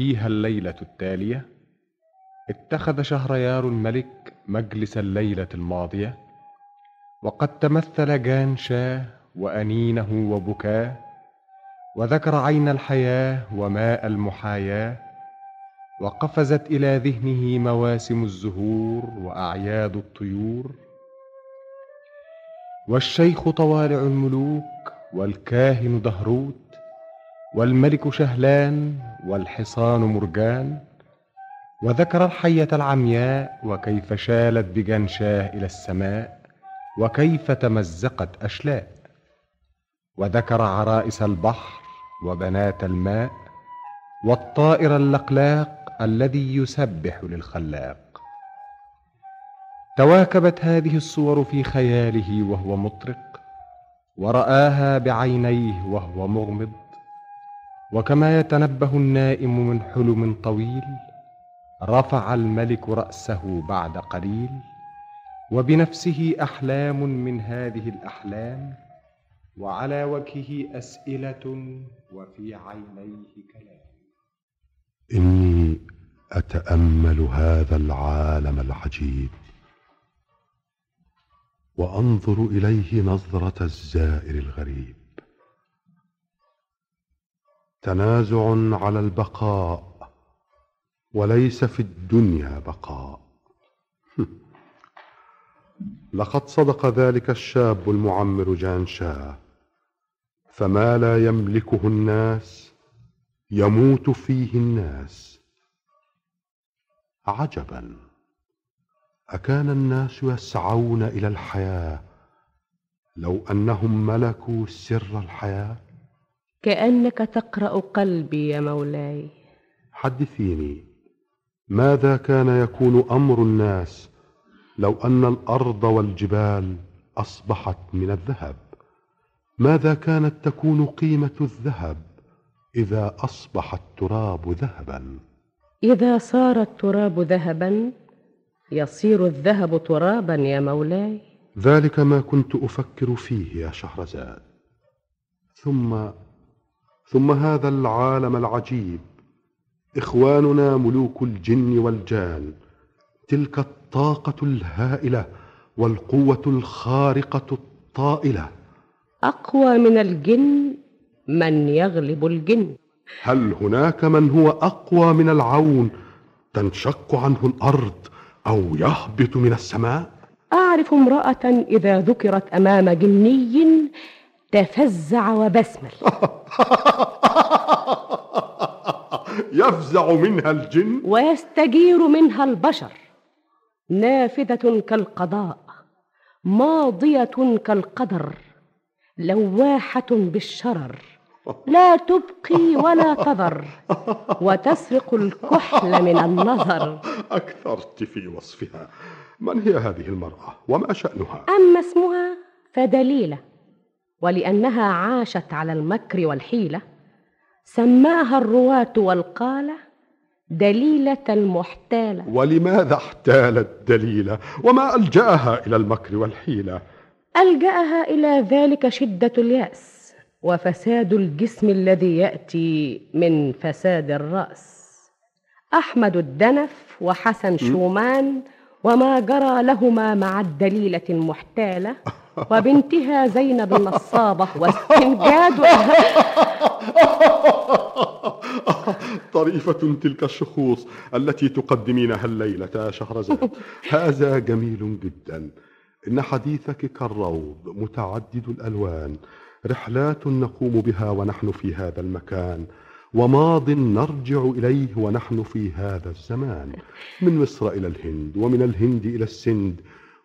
وفيها الليلة التالية اتخذ شهريار الملك مجلس الليلة الماضية وقد تمثل جان شاه وأنينه وبكاه وذكر عين الحياة وماء المحاياة وقفزت إلى ذهنه مواسم الزهور وأعياد الطيور. والشيخ طوالع الملوك والكاهن دهروت والملك شهلان والحصان مرجان وذكر الحية العمياء وكيف شالت بجنشاه إلى السماء وكيف تمزقت أشلاء. وذكر عرائس البحر وبنات الماء والطائر اللقلاق الذي يسبح للخلاق. تواكبت هذه الصور في خياله وهو مطرق ورآها بعينيه وهو مغمض وكما يتنبه النائم من حلم طويل رفع الملك رأسه بعد قليل وبنفسه أحلام من هذه الأحلام وعلى وجهه أسئلة وفي عينيه كلام. إني أتأمل هذا العالم العجيب وأنظر إليه نظرة الزائر الغريب. تنازع على البقاء وليس في الدنيا بقاء. لقد صدق ذلك الشاب المعمر جان شاه فما لا يملكه الناس يموت فيه الناس. عجبا أكان الناس يسعون إلى الحياة لو أنهم ملكوا سر الحياة؟ كأنك تقرأ قلبي يا مولاي. حدثيني. ماذا كان يكون أمر الناس لو أن الأرض والجبال أصبحت من الذهب؟ ماذا كانت تكون قيمة الذهب إذا أصبح التراب ذهبا؟ إذا صار التراب ذهبا يصير الذهب ترابا يا مولاي. ذلك ما كنت أفكر فيه يا شهرزاد. ثم ثم هذا العالم العجيب. إخواننا ملوك الجن والجان تلك الطاقة الهائلة والقوة الخارقة الطائلة. أقوى من الجن من يغلب الجن. هل هناك من هو أقوى من العون تنشق عنه الأرض أو يهبط من السماء؟ أعرف امرأة إذا ذكرت أمام جني تفزع وبسمل. يفزع منها الجن. ويستجير منها البشر. نافذة كالقضاء ماضية كالقدر لواحة بالشرر. لا تبقي ولا تذر وتسرق الكحل من النظر. اكثرت في وصفها. من هي هذه المرأة وما شأنها؟ أما اسمها فدليلة. ولأنها عاشت على المكر والحيلة سماها الرواة والقالة دليلة المحتالة. ولماذا احتالت دليلة؟ وما ألجأها إلى المكر والحيلة؟ ألجأها إلى ذلك شدة اليأس وفساد الجسم الذي يأتي من فساد الرأس. أحمد الدنف وحسن شومان وما جرى لهما مع الدليلة المحتالة وبنتها زينب النصابة واستنجاد طريفة تلك الشخوص التي تقدمينها الليلة يا شهرزاد هذا جميل جدا. إن حديثك كالروض متعدد الألوان. رحلات نقوم بها ونحن في هذا المكان. وماض نرجع إليه ونحن في هذا الزمان من مصر إلى الهند ومن الهند إلى السند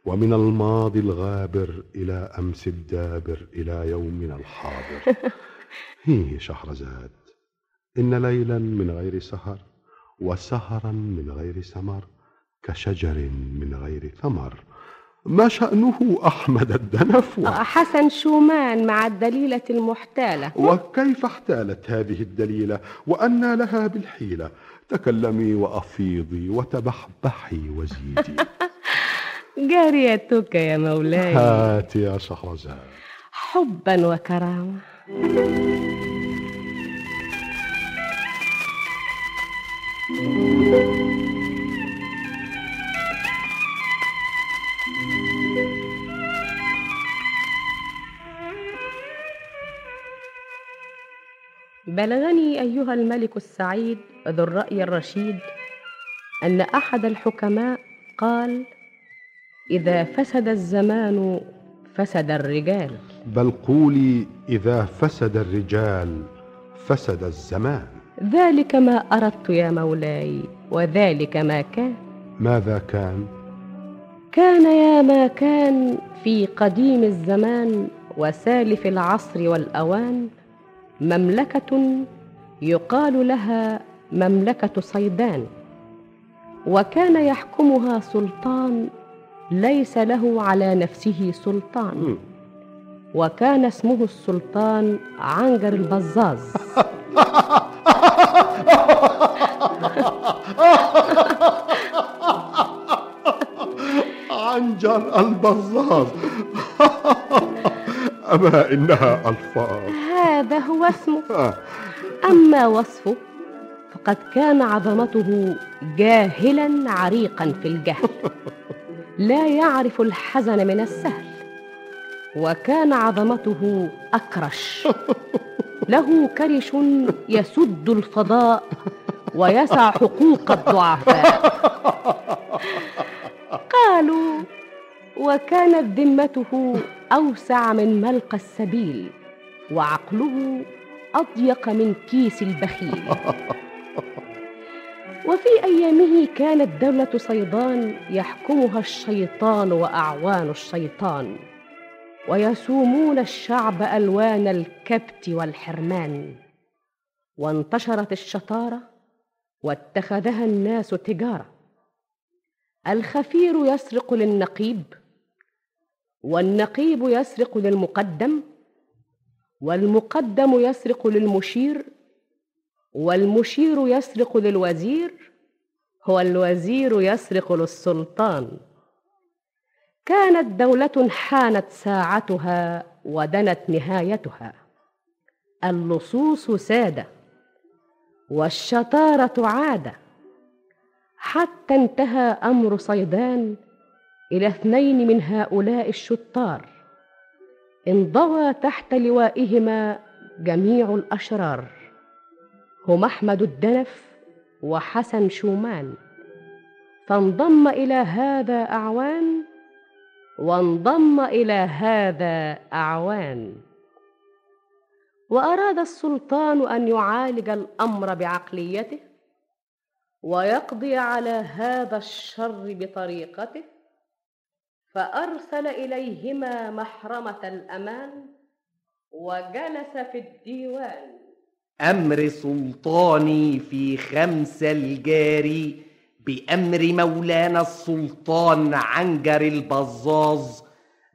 ومن الماضي الغابر إلى أمس الدابر إلى يومنا الحاضر. هي شهرزاد إن ليلا من غير سهر وسهرا من غير سمر كشجر من غير ثمر. ما شأنه أحمد الدنف آه، حسن شومان مع الدليلة المحتالة. وكيف احتالت هذه الدليلة وأنى لها بالحيلة؟ تكلمي وأفيضي وتبحبحي وزيدي. جاريتك يا مولاي. هات يا شهرزاد. حبا وكرامة. thank you بلغني أيها الملك السعيد ذو الرأي الرشيد أن أحد الحكماء قال إذا فسد الزمان فسد الرجال. بل قولي إذا فسد الرجال فسد الزمان. ذلك ما أردت يا مولاي وذلك ما كان. ماذا كان؟ كان يا ما كان في قديم الزمان وسالف العصر والأوان. مملكة يقال لها مملكة صيدان وكان يحكمها سلطان ليس له على نفسه سلطان. وكان اسمه السلطان عنجر البزاز عنجر البزاز أما إنها ألفاظ. هذا هو اسمه. آه. أما وصفه فقد كان عظمته جاهلا عريقا في الجهل. لا يعرف الحزن من السهل وكان عظمته أكرش. له كرش يسد الفضاء ويسع حقوق الضعفاء. قالوا وكانت ذمته أوسع من ملقى السبيل وعقله أضيق من كيس البخيل. وفي أيامه كانت دولة صيدان يحكمها الشيطان وأعوان الشيطان ويسومون الشعب ألوان الكبت والحرمان. وانتشرت الشطارة واتخذها الناس تجارة. الخفير يسرق للنقيب والنقيب يسرق للمقدم والمقدم يسرق للمشير والمشير يسرق للوزير والوزير يسرق للسلطان. كانت دولة حانت ساعتها ودنت نهايتها. اللصوص سادة والشطارة عادة حتى انتهى أمر صيدان إلى اثنين من هؤلاء الشطار. انضوى تحت لوائهما جميع الأشرار. هم أحمد الدنف وحسن شومان. فانضم إلى هذا أعوان وانضم إلى هذا أعوان. وأراد السلطان أن يعالج الأمر بعقليته ويقضي على هذا الشر بطريقته. فأرسل إليهما محرمة الأمان وجلس في الديوان. أمر سلطاني في خمسة الجاري بأمر مولانا السلطان عنجر البزاز.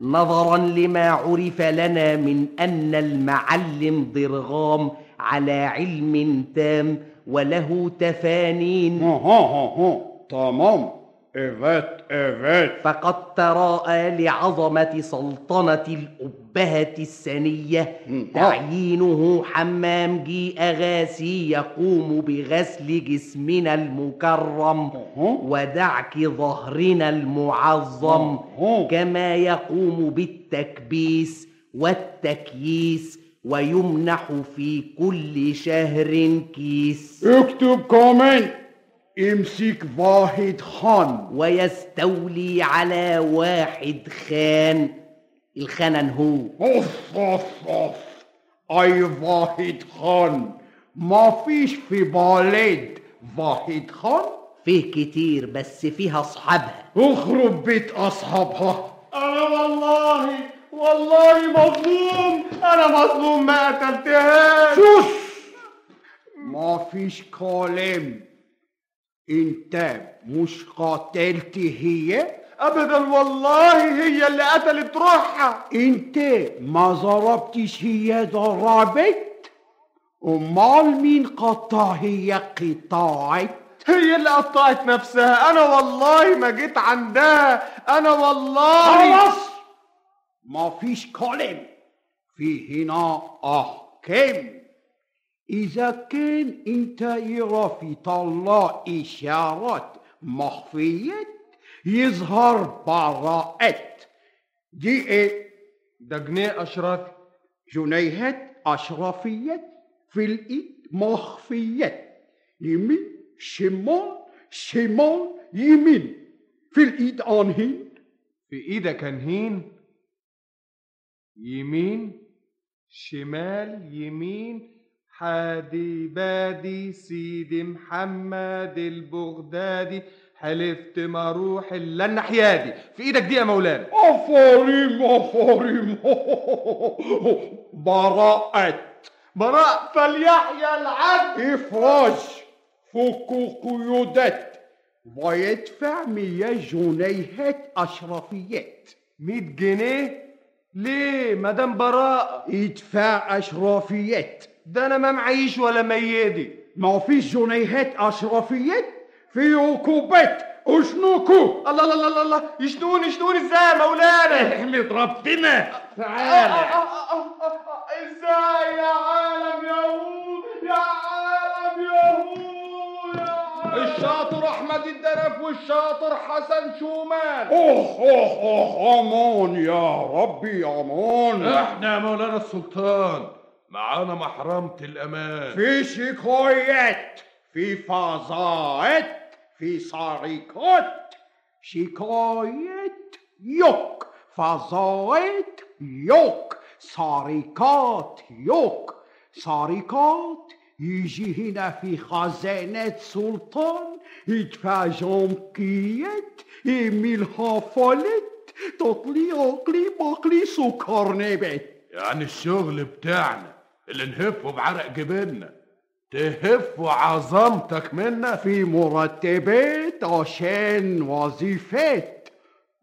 نظرا لما عرف لنا من أن المعلم ضرغام على علم تام وله تفانين. ها ها ها تمام. Evet evet. فقد تراءى لعظمة سلطنة الأبهة السنية. مم. تعيينه حمام جي أغاسي يقوم بغسل جسمنا المكرم أها. ودعك ظهرنا المعظم. كما يقوم بالتكبيس والتكييس ويمنح في كل شهر كيس. اكتب كمان امسك واحد خان. ويستولي على واحد خان. الخنن هو. أوف أوف أوف. أي واحد خان؟ ما فيش في بلد واحد خان؟ فيه كتير بس فيها أصحابها. اخرب بيت أصحابها. أنا والله والله مظلوم. أنا مظلوم ما قتلتهاش. شوش ما فيش كلام. انت مش قاتلت هي؟ ابدا والله هي اللي قتلت روحها. انت ما ضربتش هي ضربت؟ أمال مين قطع هي قطعت هي اللي قطعت نفسها. أنا والله ما جيت عندها. أنا والله خلاص! ما فيش كلام. في هنا أحكام. إذا كان أنت يرى في طلع إشارات مخفية يظهر براءة. دي إيه؟ ده جنيه اشرفي جنيهات أشرفية في الإيد مخفيات يمين شمال شمال يمين. في الإيد أنهين في إيدك انهين يمين شمال يمين. حادي بادي سيدي محمد البغدادي حلفت ما أروح إلا الناحية في إيدك دي يا مولانا. أفاريم أفاريم براءة. براء فليحيى العبد. إفراج. فك قيودات ويدفع مية جنيهات أشرفيات. مية جنيه؟ ليه؟ مدام براء ادفع أشرفيات. ده أنا ما معيش ولا ميدي ما فيش جنيهات أشرفيات في عقوبات؟ اشنكوا الله الله الله الله. يشنون يشنون إزاي يا مولانا؟ احمد ربنا. تعالى إزاي يا عالم يهود؟ يا عالم يهود يا عالم. الشاطر أحمد الدرف والشاطر حسن شومان. أوه أوه أوه أمان يا ربي أمان إحنا يا مولانا السلطان. معانا محرمة الأمان. في شكايات في فظائع في سرقات شكايات يوك فظائع يوك سرقات يوك. سرقات يجي هنا في خزانة سلطان يدفع جمكيات يميل حفلت تطلي عقلي بقلي سكر نبات يعني الشغل بتاعنا. اللي نهفه بعرق جبيننا تهفوا عظمتك منا في مرتبات عشان وظيفات.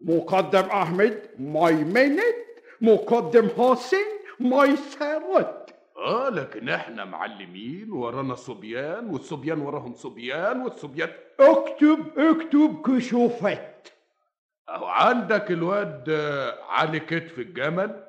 مقدم أحمد ميمنت مقدم حسين ميسرت آه لكن إحنا معلمين ورانا صبيان والصبيان وراهم صبيان والصبيان اكتب اكتب كشوفات. أهو عندك الواد آه، علي كتف الجمل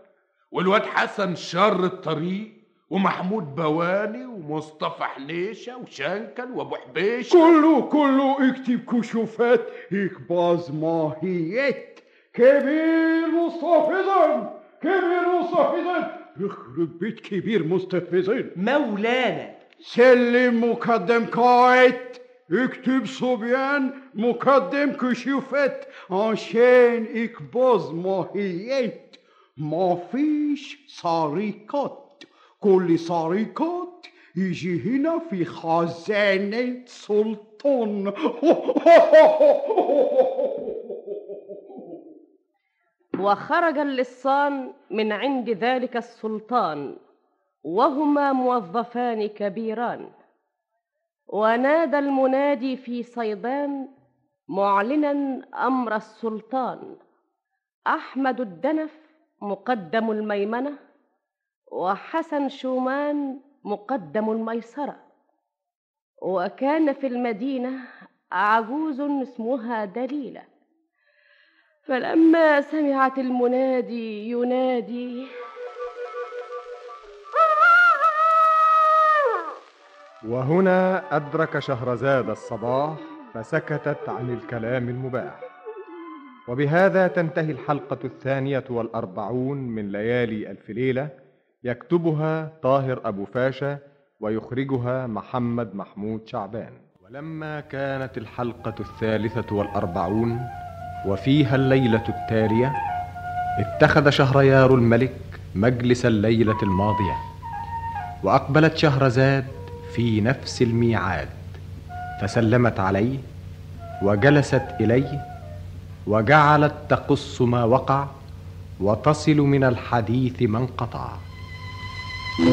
والواد حسن شر الطريق. ومحمود بواني ومصطفى حنيشة وشنكل وأبو حبيش كله كله اكتب كشوفات اكباز ماهيات. كبير مستحفظا كبير مستحفظا. يخرب بيت كبير مستحفظين مولانا. سلم مقدم قائد. اكتب صبيان مقدم كشوفات. عشان اكباز ماهيات. ما فيش سرقات. كل سرقات يجي هنا في خزانة سلطان. وخرج اللصان من عند ذلك السلطان وهما موظفان كبيران. ونادى المنادي في صيدان معلنا أمر السلطان. أحمد الدنف مقدم الميمنة وحسن شومان مقدم الميسرة وكان في المدينة عجوز اسمها دليلة. فلما سمعت المنادي ينادي وهنا أدرك شهرزاد الصباح فسكتت عن الكلام المباح. وبهذا تنتهي الحلقة الثانية والأربعون من ليالي ألف ليلة. يكتبها طاهر أبو فاشا ويخرجها محمد محمود شعبان. ولما كانت الحلقة الثالثة والأربعون وفيها الليلة التالية اتخذ شهريار الملك مجلس الليلة الماضية وأقبلت شهرزاد في نفس الميعاد فسلمت عليه وجلست إليه وجعلت تقص ما وقع وتصل من الحديث ما انقطع. بلغني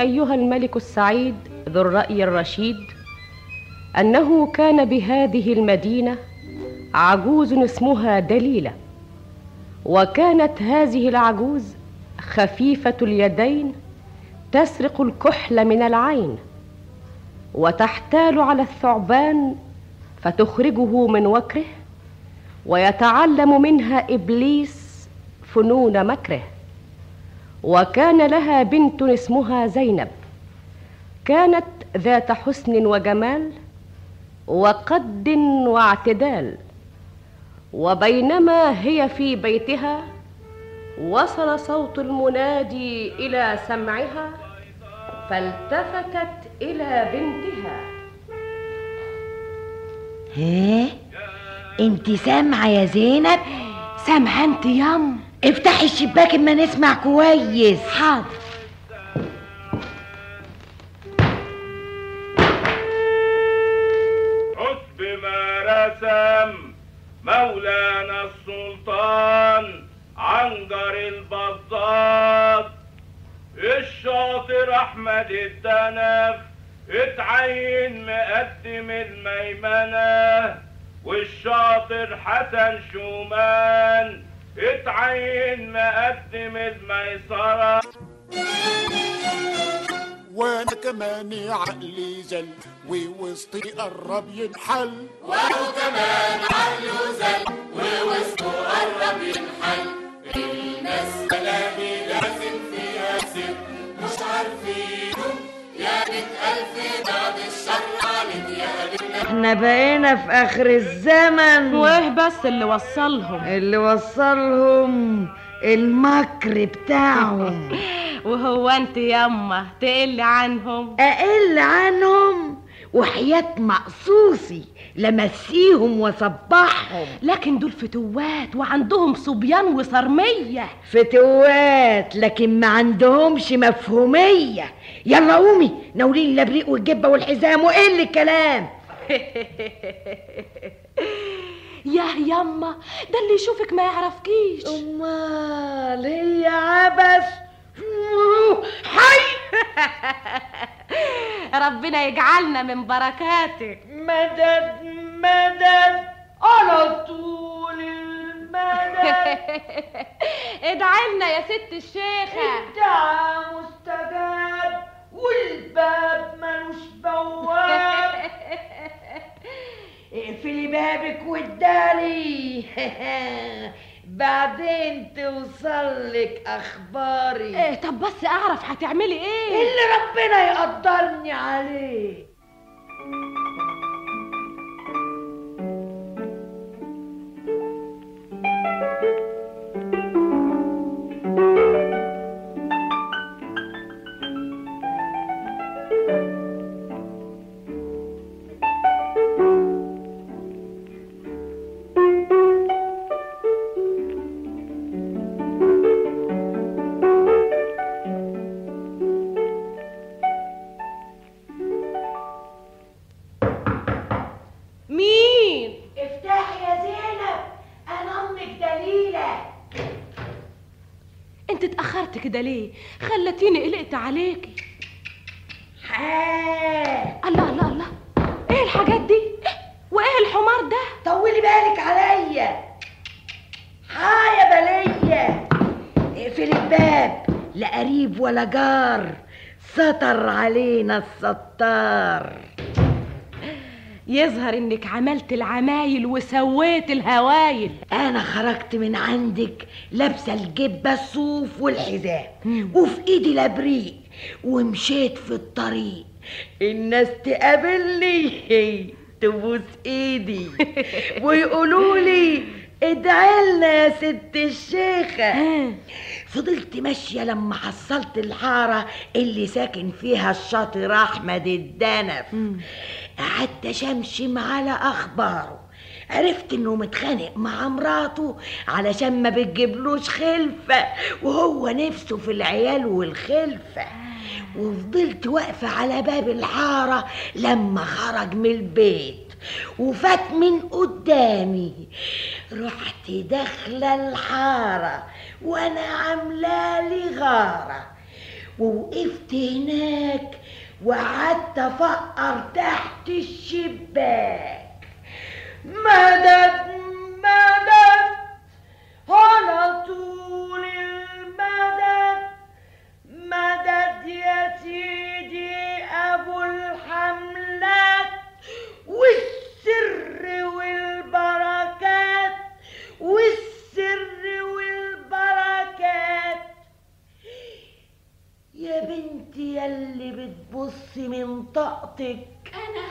أيها الملك السعيد ذو الرأي الرشيد أنه كان بهذه المدينة عجوز اسمها دليلة. وكانت هذه العجوز خفيفة اليدين تسرق الكحل من العين وتحتال على الثعبان فتخرجه من وكره ويتعلم منها إبليس فنون مكره. وكان لها بنت اسمها زينب كانت ذات حسن وجمال وقد واعتدال. وبينما هي في بيتها وصل صوت المنادي إلى سمعها فالتفتت إلى بنتها. ها انت سامعة يا زينب؟ سامعه أنت يام افتحي الشباك اما نسمع كويس. حاضر. أحمد الدنف اتعين مقدم الميمنة والشاطر حسن شومان اتعين مقدم الميسرة وأنا كمان عقلي زل ووسطي قرب ينحل. وهو كمان عقله زل ووسطه قرب ينحل. المسألة لازم فيها سر مش عارفينه يا بنت ألف بعد الشر عليك يا قلبنا إحنا بقينا في آخر الزمن. وإيه بس اللي وصلهم؟ اللي وصلهم المكر بتاعهم. وهو انت ياما تقل عنهم. أقل عنهم وحياة مقصوصي. لمسيهم وصبحهم. لكن دول فتوات وعندهم صبيان وصرمية. فتوات لكن ما عندهمش مفهومية. يلا قومي ناولين الأبريق والجبة والحزام وإيه الكلام؟ ياه ياما ده اللي يشوفك ما يعرفكيش. أمال هي عبث؟ حي! ربنا يجعلنا من بركاتك. مدد مدد. على طول المدد. ادعي لنا يا ست الشيخة. الدعاء مستجاب والباب ملوش بواب. اقفلي بابك واداري بعدين توصلك أخباري. إيه طب بس أعرف هتعملي إيه؟ اللي ربنا يقدرني عليه. مين أنت اتاخرت كده ليه؟ خلتيني قلقت عليكي. الله الله الله. إيه الحاجات دي؟ وإيه الحمار ده؟ طولي بالك عليا. ها يا بلية. اقفلي الباب لا قريب ولا جار. سطر علينا الستار. يظهر إنك عملت العمايل وسويت الهوايل. أنا خرجت من عندك لابسه الجبة الصوف والحذاء. وفي إيدي الابريق ومشيت في الطريق. الناس تقابلني تبوس إيدي. ويقولوا لي ادعي لنا يا ست الشيخة. فضلت ماشية لما حصلت الحارة اللي ساكن فيها الشاطر أحمد الدنف. قعدت أشمشم على أخباره. عرفت إنه متخانق مع مراته علشان ما بتجيبلوش خلفة وهو نفسه في العيال والخلفة. وفضلت واقفة على باب الحارة لما خرج من البيت وفات من قدامي. رحت داخلة الحارة وأنا عاملالي غارة. ووقفت هناك وقعدت افقر تحت الشباك. مدد مدد. على طول المدد. مدد يا سيدي أبو الحملات والسر والبركات والسر والبركات. يا بنتي يلي بتبصي من طاقتك. أنا؟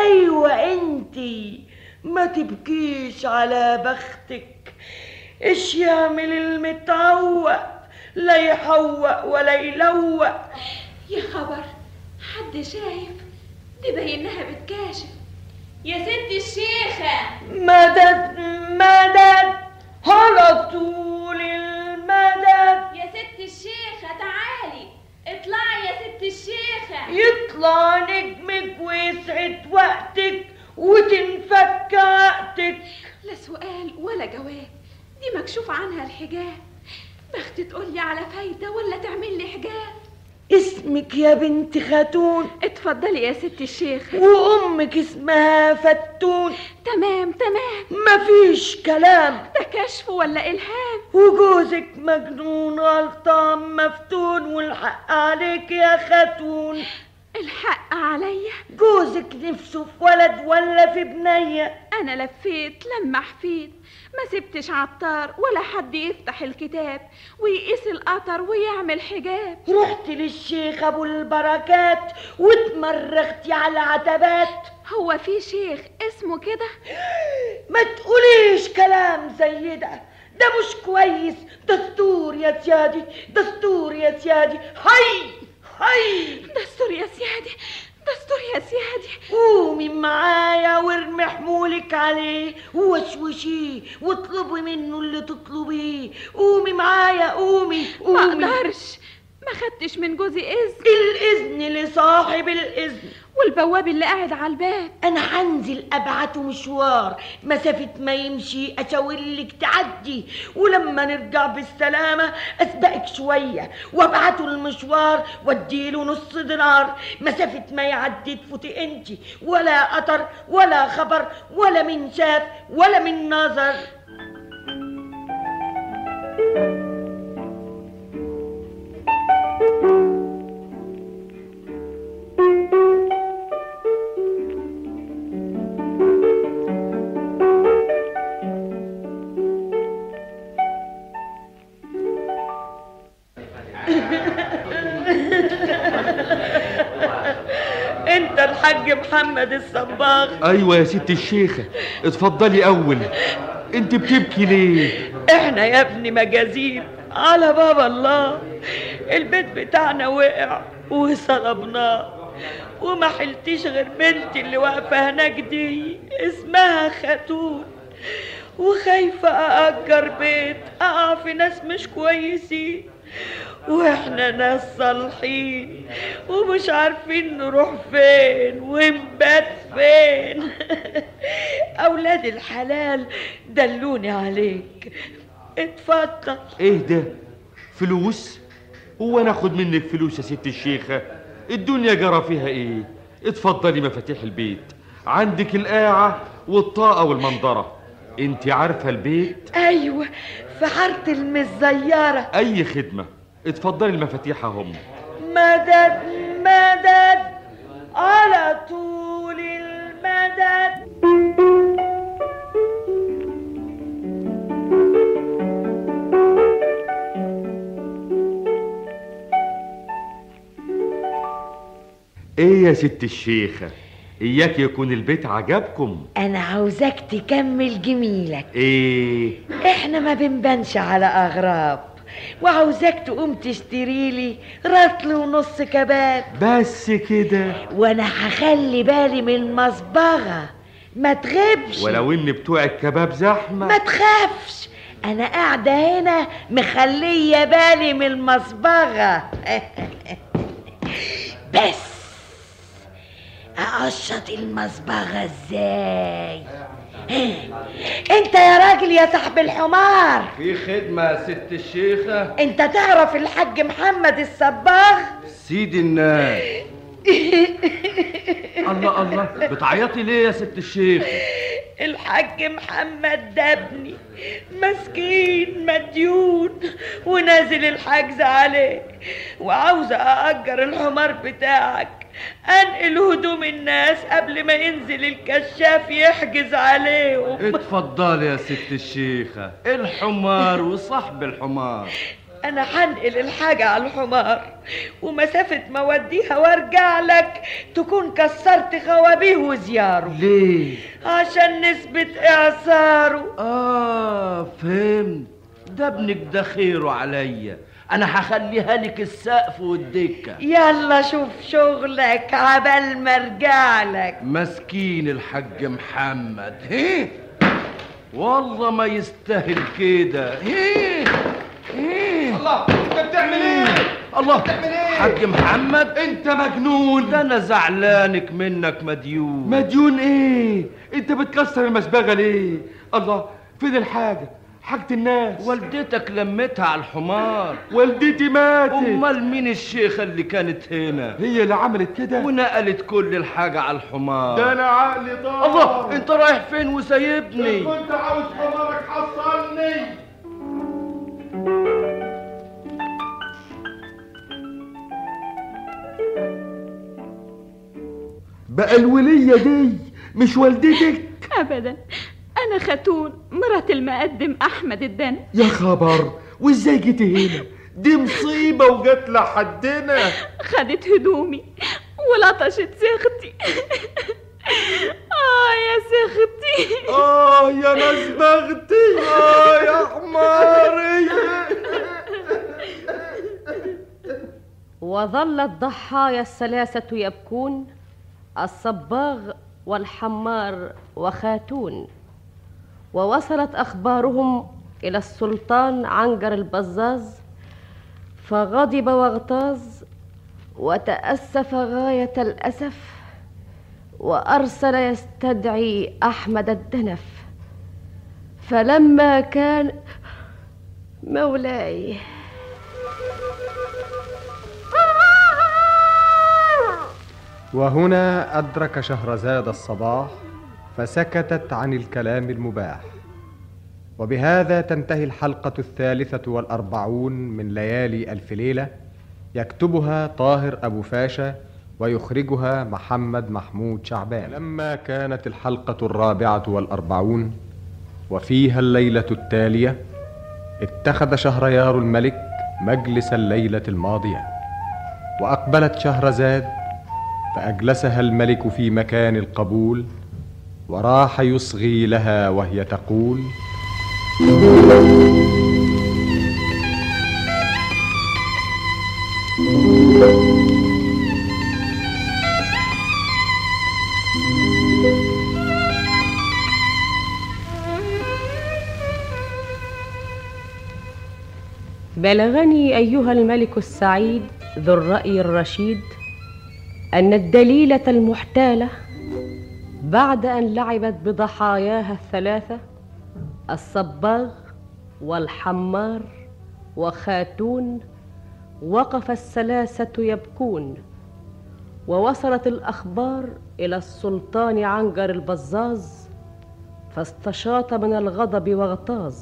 أيوه أنتي. ما تبكيش على بختك. إيش يعمل المتعوق؟ لا يحوق ولا يلوق. يا خبر حد شايف؟ دي باينها بتكاشف. يا ست الشيخة. مدد مدد على طول المدد. يا ست الشيخة تعالي. اطلعي يا ست الشيخة يطلع نجمك ويسعد وقتك وتنفك عقدك لا سؤال ولا جواب. دي مكشوف عنها الحجاب. بخت تقولي على فايدة ولا تعمل لي حجاب؟ اسمك يا بنت خاتون. اتفضلي يا ست الشيخة وأمك اسمها فتون. تمام تمام. مفيش كلام. ده كشف ولا إلهام؟ وجوزك مجنون غلطان مفتون والحق عليك يا خاتون. الحق عليا. جوزك نفسه في ولد ولا في بنية؟ أنا لفيت لما حفيت ما سبتش عطار ولا حد يفتح الكتاب. ويقيس القطر ويعمل حجاب. رحت للشيخ أبو البركات واتمرغتي على عتبات هو في شيخ اسمه كده؟ ما تقوليش كلام زي ده. ده مش كويس. دستور يا سيادي دستور يا سيادي. هاي! هاي! دستور يا سيادي دستور يا سيادي قومي معايا وارمي حمولك عليه. ووشوشيه واطلبي منه اللي تطلبيه. قومي معايا قومي ما قومي. أقدرش. ما خدتش من جوزي إذن. الاذن لصاحب الإذن. والبواب اللي قاعد على الباب. أنا هنزل ابعته مشوار. مسافه ما يمشي أشاور لك تعدي. ولما نرجع بالسلامة أسبقك شوية. وابعته المشوار واديله نص دينار. مسافه ما يعدي تفوتي أنت. ولا قطر ولا خبر ولا من شاف ولا من نظر. انت محمد الصباغ. أيوه يا ست الشيخة اتفضلي أول. أنت بتبكي ليه؟ إحنا يا ابني مجازين على باب الله البيت بتاعنا وقع وصلبناه. وما حلتيش غير بنتي اللي واقفة هناك دي اسمها خاتون. وخايفة أأجر بيت أقع في ناس مش كويسين. وإحنا ناس صالحين ومش عارفين نروح فين ونبات فين. أولاد الحلال دلوني عليك. اتفضل. إيه ده؟ فلوس؟ هو أنا اخد منك فلوس يا ست الشيخة. الدنيا جرى فيها إيه؟ اتفضلي مفاتيح البيت. عندك القاعة والطاقة والمنظرة. أنت عارفة البيت؟ أيوه في حارة المزيره أي خدمة؟ اتفضلي المفاتيح هم مدد مدد على طول المدد. إيه يا ست الشيخة؟ إياك يكون البيت عجبكم. أنا عاوزاك تكمل جميلك. إيه؟ إحنا ما بنبانش على أغراب. وعاوزاك تقوم تشتري لي رطل ونص كباب. بس كده. وأنا هخلي بالي من المصبغة. ما تغيبش. ولو إن بتوع الكباب زحمة. ما تخافش. أنا قاعدة هنا مخلية بالي من المصبغة. بس. اقشط المصبغه إزاي؟ أنت يا راجل يا صاحب الحمار. في خدمة يا ست الشيخة. أنت تعرف الحاج محمد الصباغ؟ سيدي الناس. الله الله. بتعيطي ليه يا ست الشيخ؟ الحاج محمد ده ابني. مسكين مديون. ونازل الحجز عليه. وعاوزة أأجر الحمار بتاعك. أنقل هدوم الناس قبل ما ينزل الكشاف يحجز عليهم. اتفضلي يا ست الشيخة. الحمار وصاحب الحمار. أنا هنقل الحاجة على الحمار ومسافة ما اوديها وارجع لك تكون كسرت خوابيه وزياره. ليه؟ عشان نثبت اعصاره آه فهمت. ده ابنك ده خيره عليا. أنا هخليها لك السقف والدكة. يلا شوف شغلك عبال ما ارجع لك مسكين الحاج محمد. هيه والله ما يستاهل كده. هيه هيه الله أنت بتعمل إيه؟ الله بتعمل إيه؟ حاج محمد. أنت مجنون. ده أنا زعلانك منك مديون. مديون إيه؟ أنت بتكسر المسبغة ليه؟ الله فين الحاجة؟ حاجة الناس. والدتك لمتها على الحمار. والدتي ماتت. أمال مين الشيخه اللي كانت هنا؟ هي اللي عملت كده. ونقلت كل الحاجة على الحمار. ده أنا عقلي طار. الله أنت رايح فين وسايبني؟ كنت عاوز حمارك حصلني. بقى الولية دي مش والدتك؟ ابدا. أنا خاتون مرات المقدم أحمد الدن يا خبر وإزاي جيتي هنا؟ دي مصيبة وجت لحدنا. خدت هدومي ولطشت سختي آه يا سختي آه يا ناس بختي آه يا حماري. وظل الضحايا الثلاثة يبكون الصباغ والحمار وخاتون. ووصلت أخبارهم إلى السلطان عنجر البزاز فغضب واغتاظ وتأسف غاية الأسف وأرسل يستدعي أحمد الدنف. فلما كان مولاي. وهنا أدرك شهرزاد الصباح فسكتت عن الكلام المباح. وبهذا تنتهي الحلقة الثالثة والأربعون من ليالي ألف ليلة يكتبها طاهر أبو فاشا ويخرجها محمد محمود شعبان. لما كانت الحلقة الرابعة والأربعون وفيها الليلة التالية اتخذ شهريار الملك مجلس الليلة الماضية. وأقبلت شهرزاد فأجلسها الملك في مكان القبول وراح يصغي لها وهي تقول بلغني أيها الملك السعيد ذو الرأي الرشيد أن الدليلة المحتالة بعد أن لعبت بضحاياها الثلاثة الصباغ والحمار وخاتون وقف الثلاثه يبكون ووصلت الأخبار إلى السلطان عنجر البزاز فاستشاط من الغضب واغتاظ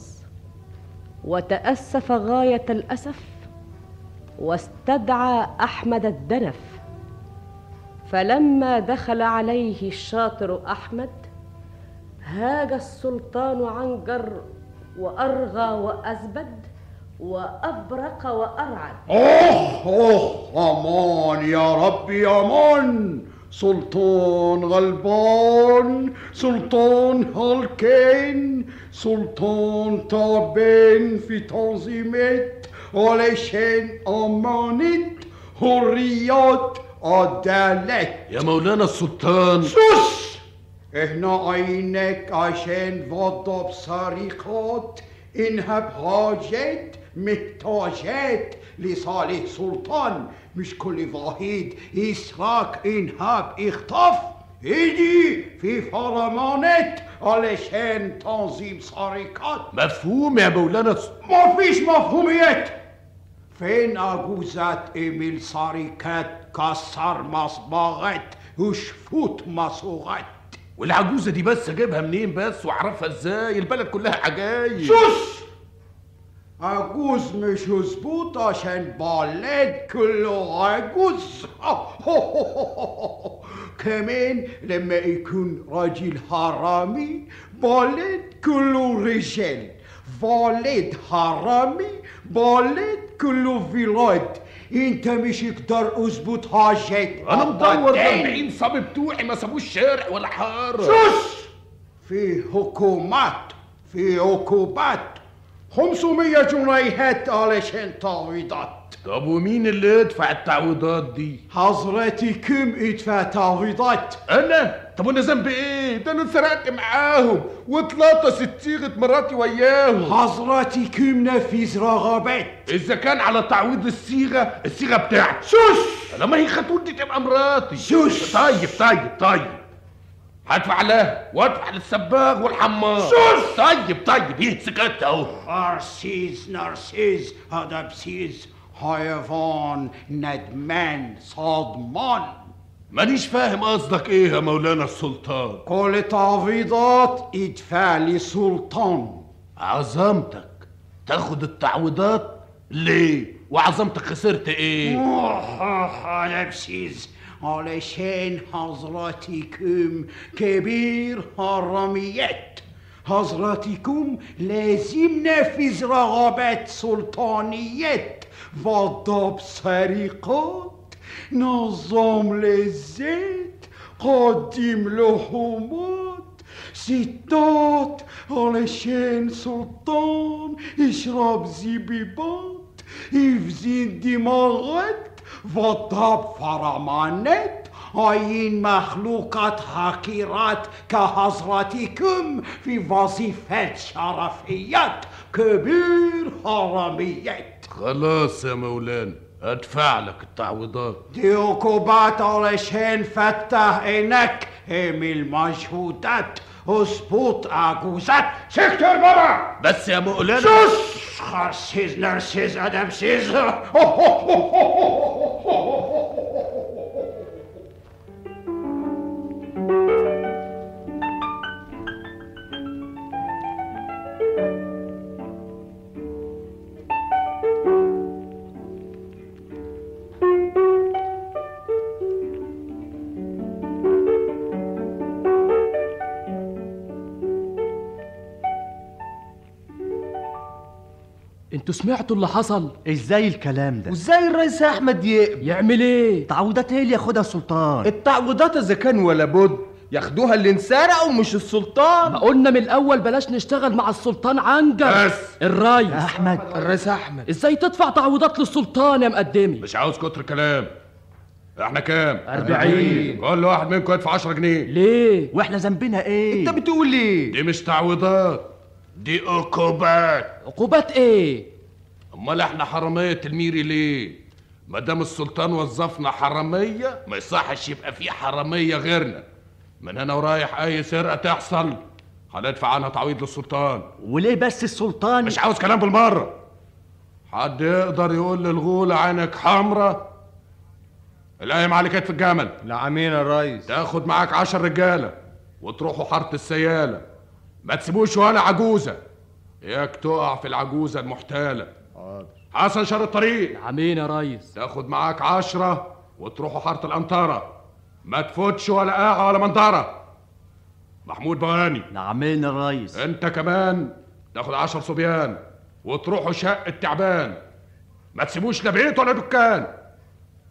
وتأسف غاية الأسف واستدعى أحمد الدنف فلما دخل عليه الشاطر أحمد هاج السلطان عنجر وأرغى وأزبد وأبرق وأرعد. أوه أوه أمان يا ربي أمان. سلطان غلبان سلطان هلكين سلطان تعبان في تنظيمات علشان امانة حريات عدالة يا مولانا السلطان. سوس! إحنا عينك عشان وضب سرقات انها بحاجات محتاجات لصالح سلطان مش كل واحد يسرق انهاب اخطف يجي في فرمانات علشان تنظيم سرقات مفهوم يا مولانا ما فيش مفهوميات فين أجوزة إيميل ساريكات كسر مصباغات وشفوت مصوغات والعجوزة دي بس أجيبها منين بس وأعرفها إزاي؟ البلد كلها عجايب سوس عجوز مش مظبوط عشان بلد كله عجوز. كمان لما يكون راجل حرامي بلد كله رجال. والد حرامي والد كله في انت مش يقدر اظبط حاجات أنا مدور أبداً. 40 صبي بتوعي ما سابوش شارع ولا حاره شوش في حكومات في عقوبات 500 جنيهات علشان تعويضات طب ومين اللي يدفع التعويضات دي؟ حضرتي كم ادفع تعويضات؟ أنا؟ طب وأنا ذنبي إيه؟ ده أنا سرقت معاهم واتلطست صيغه مراتي وياهم. حضرتي كم نفذ رغبات إذا كان على تعويض الصيغة الصيغة بتاعتي شوش! لما هي خاتون دي تبقى مراتي. شوش. طيب طيب طيب. هدفع لها وادفع للسباغ والحمار. شوش. طيب طيب هي سكت أهو. أرسيز نرسيز هدبسيز حيوان ندمان صدمان مانيش فاهم قصدك إيه يا مولانا السلطان. كل تعويضات ادفع لسلطان. عظمتك. تاخد التعويضات ليه؟ وعظمتك خسرت إيه؟ هدبسيز علشان حضرتكم كبير حراميات حضرتكم لازم نفذ رغبات سلطانيات وضب سرقات نظام لذات قدم لحومات ستات علشان سلطان اشرب زبيبات افزين دماغات وضب فرمانات عين مخلوقات حقيرات كحضرتكم في وظيفات شرفيات كبير حراميات خلاص يا مولانا أدفع لك التعويضات. دي عقوبات علشان فتح عينك اعمل مجهودات اظبط عجوزات سكتر بابا! بس يا مولانا. شوش! خرسيز نرسيز أدمسيز. أنتوا سمعتوا اللي حصل؟ إزاي الكلام ده؟ وإزاي الرئيس أحمد يقبل؟ يعمل إيه؟ تعويضات هي اللي ياخدها السلطان. التعويضات إذا كان ولا بد ياخدوها اللي انسرقوا مش السلطان. ما قلنا من الأول بلاش نشتغل مع السلطان عنجر. بس. الريس أحمد. الرئيس أحمد. إزاي تدفع تعويضات للسلطان يا مقدمي؟ مش عاوز كتر كلام. إحنا كام؟ أربعين. كل واحد منكم يدفع 10 جنيه. ليه؟ وإحنا ذنبنا إيه؟ أنت بتقول إيه؟ دي مش تعويضات. دي عقوبات. عقوبات إيه؟ أمال إحنا حرامية الميري ليه؟ ما دام السلطان وظفنا حرامية ما يصحش يبقى في حرامية غيرنا. من هنا ورايح أي سرقة تحصل هندفع عنها تعويض للسلطان. وليه بس السلطان؟ مش عاوز كلام بالمرة. حد يقدر يقول للغولة عينك حمرة القايم على كتف الجمل. نعمين يا ريس. تاخد معاك عشر رجالة وتروحوا حارة السيالة. ما تسيبوش ولا عجوزة. إياك تقع في العجوزة المحتالة. حسن شر الطريق. عمين يا ريس. تاخد معاك عشرة وتروحوا حارة الأنطرة ما تفوتش ولا قاعة ولا منطرة محمود بواني. نعمين يا ريس. أنت كمان. تاخد عشر صبيان وتروحوا شق التعبان. ما تسيبوش لا بيت ولا دكان.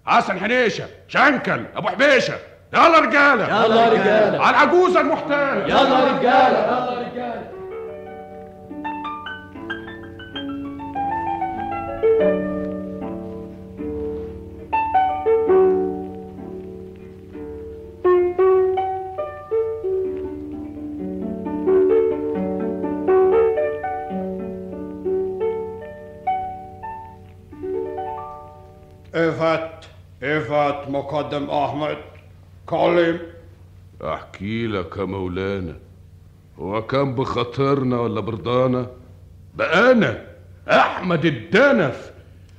حسن حنيشة. شنكل. أبو حبيشة. يلا رجالة. يلا رجالة. على العجوزه المحتاله يلا رجالة. يلا رجالة افت افت مقدم احمد كلم أحكي لك يا مولانا هو كان بخاطرنا ولا برضانا؟ بقى أنا أحمد الدنف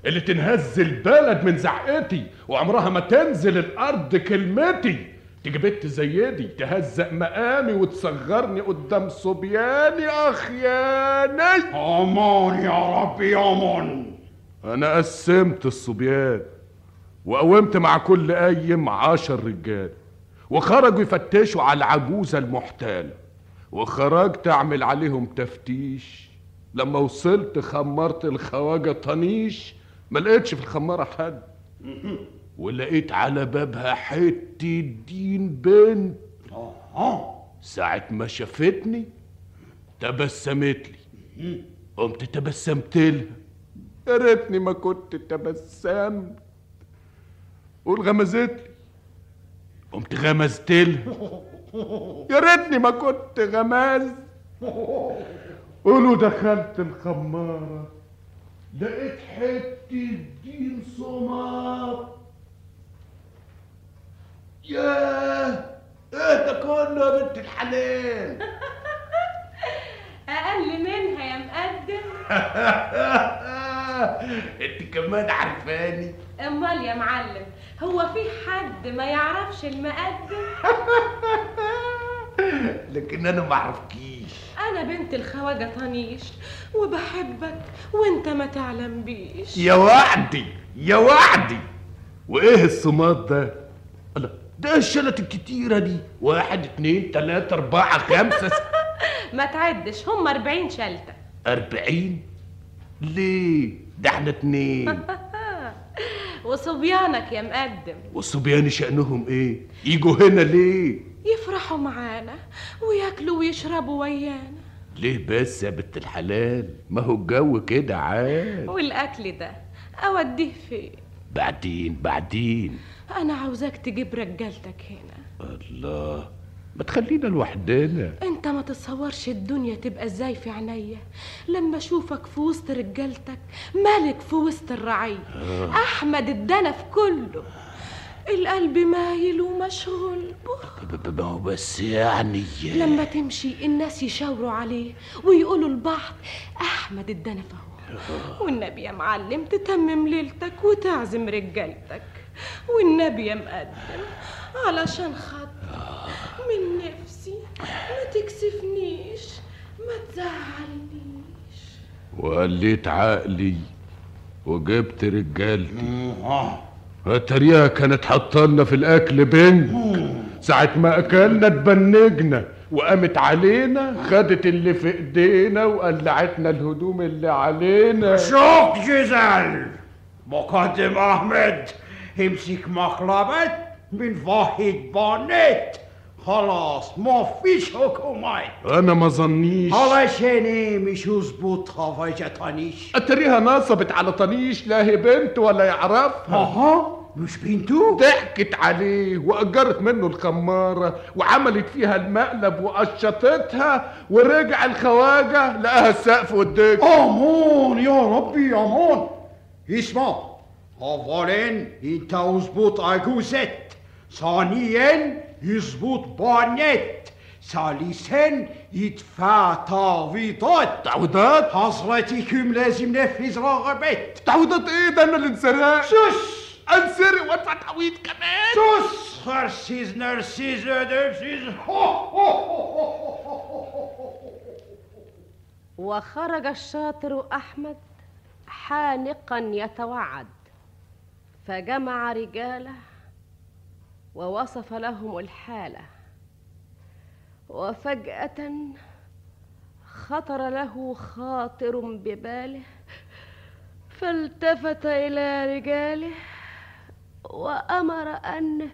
اللي تنهز البلد من زعقتي وعمرها ما تنزل الأرض كلمتي. تيجي بنت زي دي تهزق مقامي وتصغرني قدام صبياني اخياني أمان يا ربي أمان. أنا قسمت الصبيان وقومت مع كل قايم عشر رجال. وخرجوا يفتشوا على العجوزة المحتالة وخرجت أعمل عليهم تفتيش. لما وصلت خمرت الخواجة طنيش. ما لقيتش في الخمارة حد. ولقيت على بابها حتة دين بنت. ساعة ما شافتني تبسمت لي. قمت تبسمت لها. يا ريتني ما كنت تبسمت. قول غمزت لي. قمت غمزت يا ريتني ما كنت غمزت. قولوا دخلت الخمارة لقيت حتة دين صمام ياه إيه ده كله يا بنت الحلال. أقل منها يا مقدم. انت كمان عارفاني. أمال يا معلم. هو في حد ما يعرفش المقدم؟ لكن أنا ما أعرفكيش. أنا بنت الخواجة طنيش وبحبك وأنت ما تعلم بيش يا وعدي يا وعدي. وإيه الصمات ده؟ الله ده الشلت الكتيرة دي. واحد اتنين تلاتة أربعة خمسة س- ما تعدش هم 40 شلتة. أربعين؟ ليه؟ ده إحنا اتنين. وصبيانك يا مقدم. والصبيان شأنهم إيه؟ يجوا هنا ليه؟ يفرحوا معانا وياكلوا ويشربوا ويانا. ليه بس يا بنت الحلال؟ ما هو الجو كده عاد. والأكل ده أوديه فين؟ بعدين بعدين. أنا عاوزاك تجيب رجالتك هنا. الله. ما تخلينا لوحدنا انت ما تتصورش الدنيا تبقى إزاي في عينيا. لما اشوفك في وسط رجالتك ملك في وسط الرعية؟ آه. أحمد الدنف كله. القلب مايل ومشغول. ما هو بس يعني لما تمشي الناس يشاوروا عليه ويقولوا لبعض أحمد الدنف أهو. والنبي يا معلم تتمم ليلتك وتعزم رجالتك. والنبي يا مقدم علشان خاطر من نفسي ما تكسفنيش ما تزعلنيش. وقليت عقلي وجبت رجالتي. اتريها كانت حطالنا في الأكل بنت ساعة ما أكلنا اتبنجنا وقامت علينا خدت اللي في إيدينا وقلعتنا الهدوم اللي علينا. شوف جزال مقدم أحمد امسك مقلبة من واحد بانت. خلاص ما فيش حكومات أنا ما ظنيش. علشان إيه مش يظبط خواجة طنيش أتريها نصبت على طنيش لا هي بنت ولا يعرفها آها مش بنته ضحكت عليه وأجرت منه الخمارة وعملت فيها المقلب وقشطتها ورجع الخواجة لقاها السقف والدك أمان يا ربي أمان اسمع اولا إنت اظبط عجوزت ثانيا يظبط بانت ثالثا يدفع تعويضات تعويضات حضرتكم لازم نفذ رغبات تعويضات إيه ده أنا اللي انسرقت سوس انسرق وادفع تعويض كمان سوس خرسيز نرسيز درسيز وخرج الشاطر احمد حانقا يتوعد فجمع رجاله ووصف لهم الحالة. وفجأة خطر له خاطر بباله فالتفت إلى رجاله وأمر أن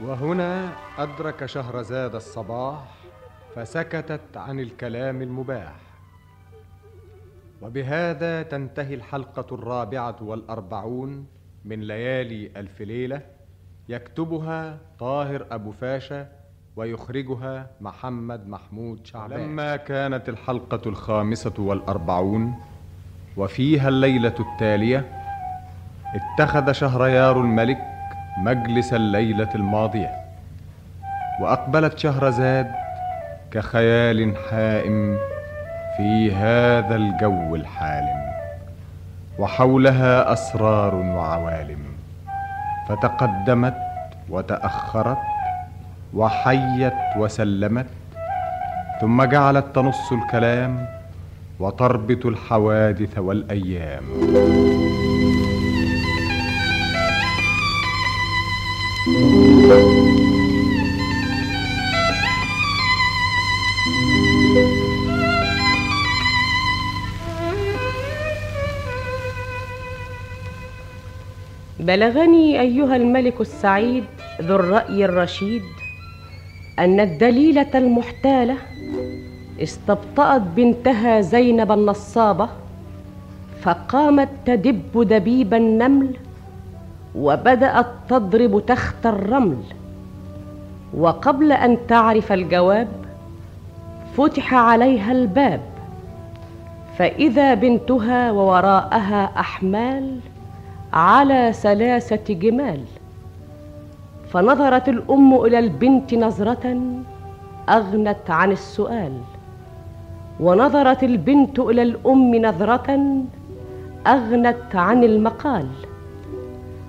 وهنا أدرك شهرزاد الصباح فسكتت عن الكلام المباح. وبهذا تنتهي الحلقة الرابعة والأربعون من ليالي ألف ليلة. يكتبها طاهر أبو فاشا ويخرجها محمد محمود شعبان. لما كانت الحلقة الخامسة والأربعون وفيها الليلة التالية اتخذ شهريار الملك مجلس الليلة الماضية وأقبلت شهرزاد كخيال حائم في هذا الجو الحالم وحولها أسرار وعوالم فتقدمت وتأخرت وحيت وسلمت ثم جعلت تنص الكلام وتربط الحوادث والأيام. بلغني أيها الملك السعيد ذو الرأي الرشيد أن الدليله المحتاله استبطأت بنتها زينب النصابة فقامت تدب دبيب النمل وبدأت تضرب تحت الرمل وقبل أن تعرف الجواب فتح عليها الباب فإذا بنتها ووراءها أحمال على ثلاثة جمال فنظرت الأم إلى البنت نظرة أغنت عن السؤال ونظرت البنت إلى الأم نظرة أغنت عن المقال.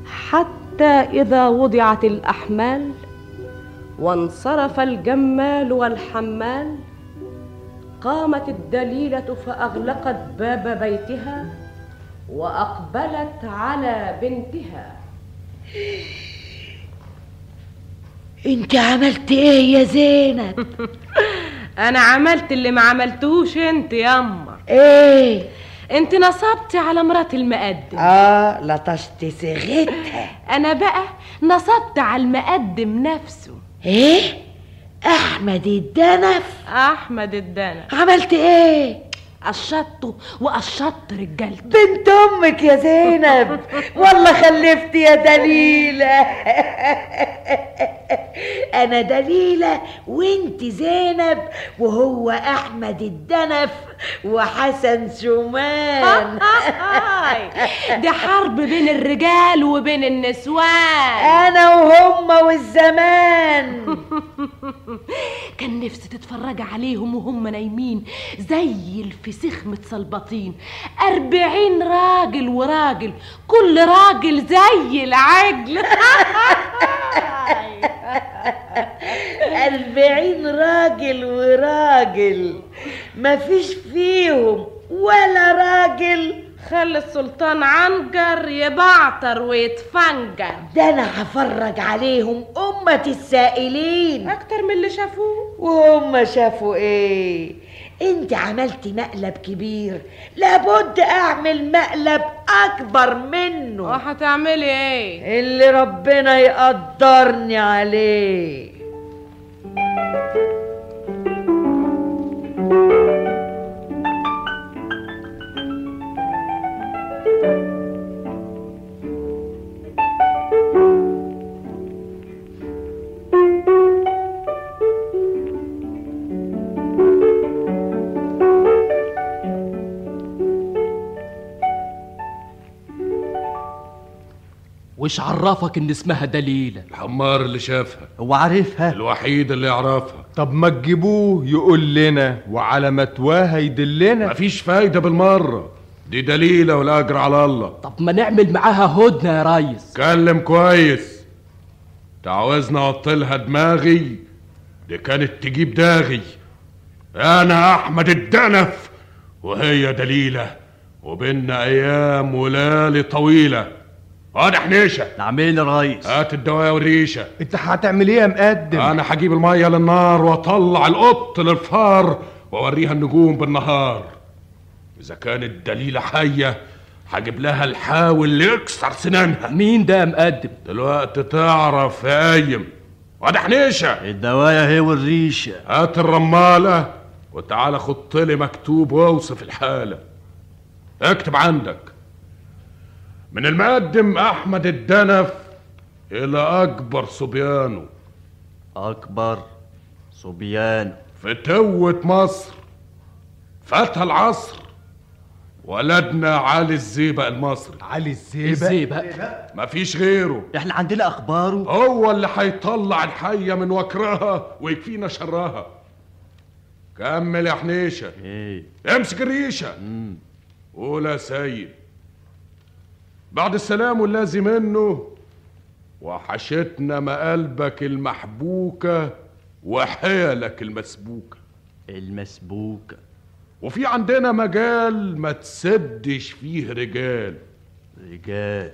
حتى إذا وضعت الأحمال وانصرف الجمال والحمال قامت الدليلة فأغلقت باب بيتها وأقبلت على بنتها. انت عملت إيه يا زينب؟ أنا عملت اللي ما عملتوش انت ياما إيه؟ انت نصبتي على مرات المقدم. آه لطشت صيغتها أنا بقى نصبت على المقدم نفسه. إيه؟ أحمد الدنف. أحمد الدنف. عملت إيه؟ قشطته وقشطت رجالته. بنت أمك يا زينب. والله خلفت يا دليلة. أنا دليلة وأنت زينب وهو أحمد الدنف. وحسن شومان دي حرب بين الرجال وبين النسوان. أنا وهم والزمان. كان نفسي تتفرج عليهم وهم نايمين زي الفسيخ متسلبطين. أربعين راجل وراجل كل راجل زي العجل. أربعين راجل وراجل. مفيش فيهم ولا راجل خلي السلطان عنجر يبعتر ويتفنجر. ده أنا هفرج عليهم أمة السائلين. أكتر من اللي شافوه. وهم شافوا إيه؟ أنت عملتي مقلب كبير. لابد أعمل مقلب أكبر منه. وهتعملي إيه؟ اللي ربنا يقدرني عليه. وش عرفك إن اسمها دليلة الحمار اللي شافها. هو عارفها؟ الوحيد اللي يعرفها. طب ما تجيبوه يقول لنا وعلى متواها يدلنا مفيش فايدة بالمرة. دي دليلة والأجر على الله. طب ما نعمل معاها هدنة يا ريس. اتكلم كويس. تعوزنا اعطلها دماغي؟ دي كانت تجيب داغي. أنا أحمد الدنف وهي دليلة وبيننا أيام وليالي طويلة. واضح نيشة نعمل يا ريس هات الدواء والريشة. انت هتعمل إيه يا مقدم؟ أنا هجيب المية للنار وأطلع القط للفار وأوريها النجوم بالنهار. إذا كانت دليلة حية هجيب لها الحاول اللي يكسر سنانها. مين ده يا مقدم؟ دلوقتي تعرف يا قايم واضح نيشة الدوايا هي والريشة. هات الرمالة وتعالى خط لي مكتوب وأوصف الحالة. اكتب عندك. من المقدم أحمد الدنف إلى أكبر صبيانه أكبر صبيان فتوة مصر فتح العصر ولدنا علي الزيبق المصري. علي الزيبق؟ الزيبق. مفيش غيره. إحنا عندنا أخباره. هو اللي هيطلع الحية من وكرها ويكفينا شرها. كمل يا حنيشة. إيه. امسك الريشة. قول يا سيد. بعد السلام والذي منه وحشتنا مقلبك المحبوكة وحيلك المسبوكة. المسبوكة. وفي عندنا مجال ما تسدش فيه رجال. رجال.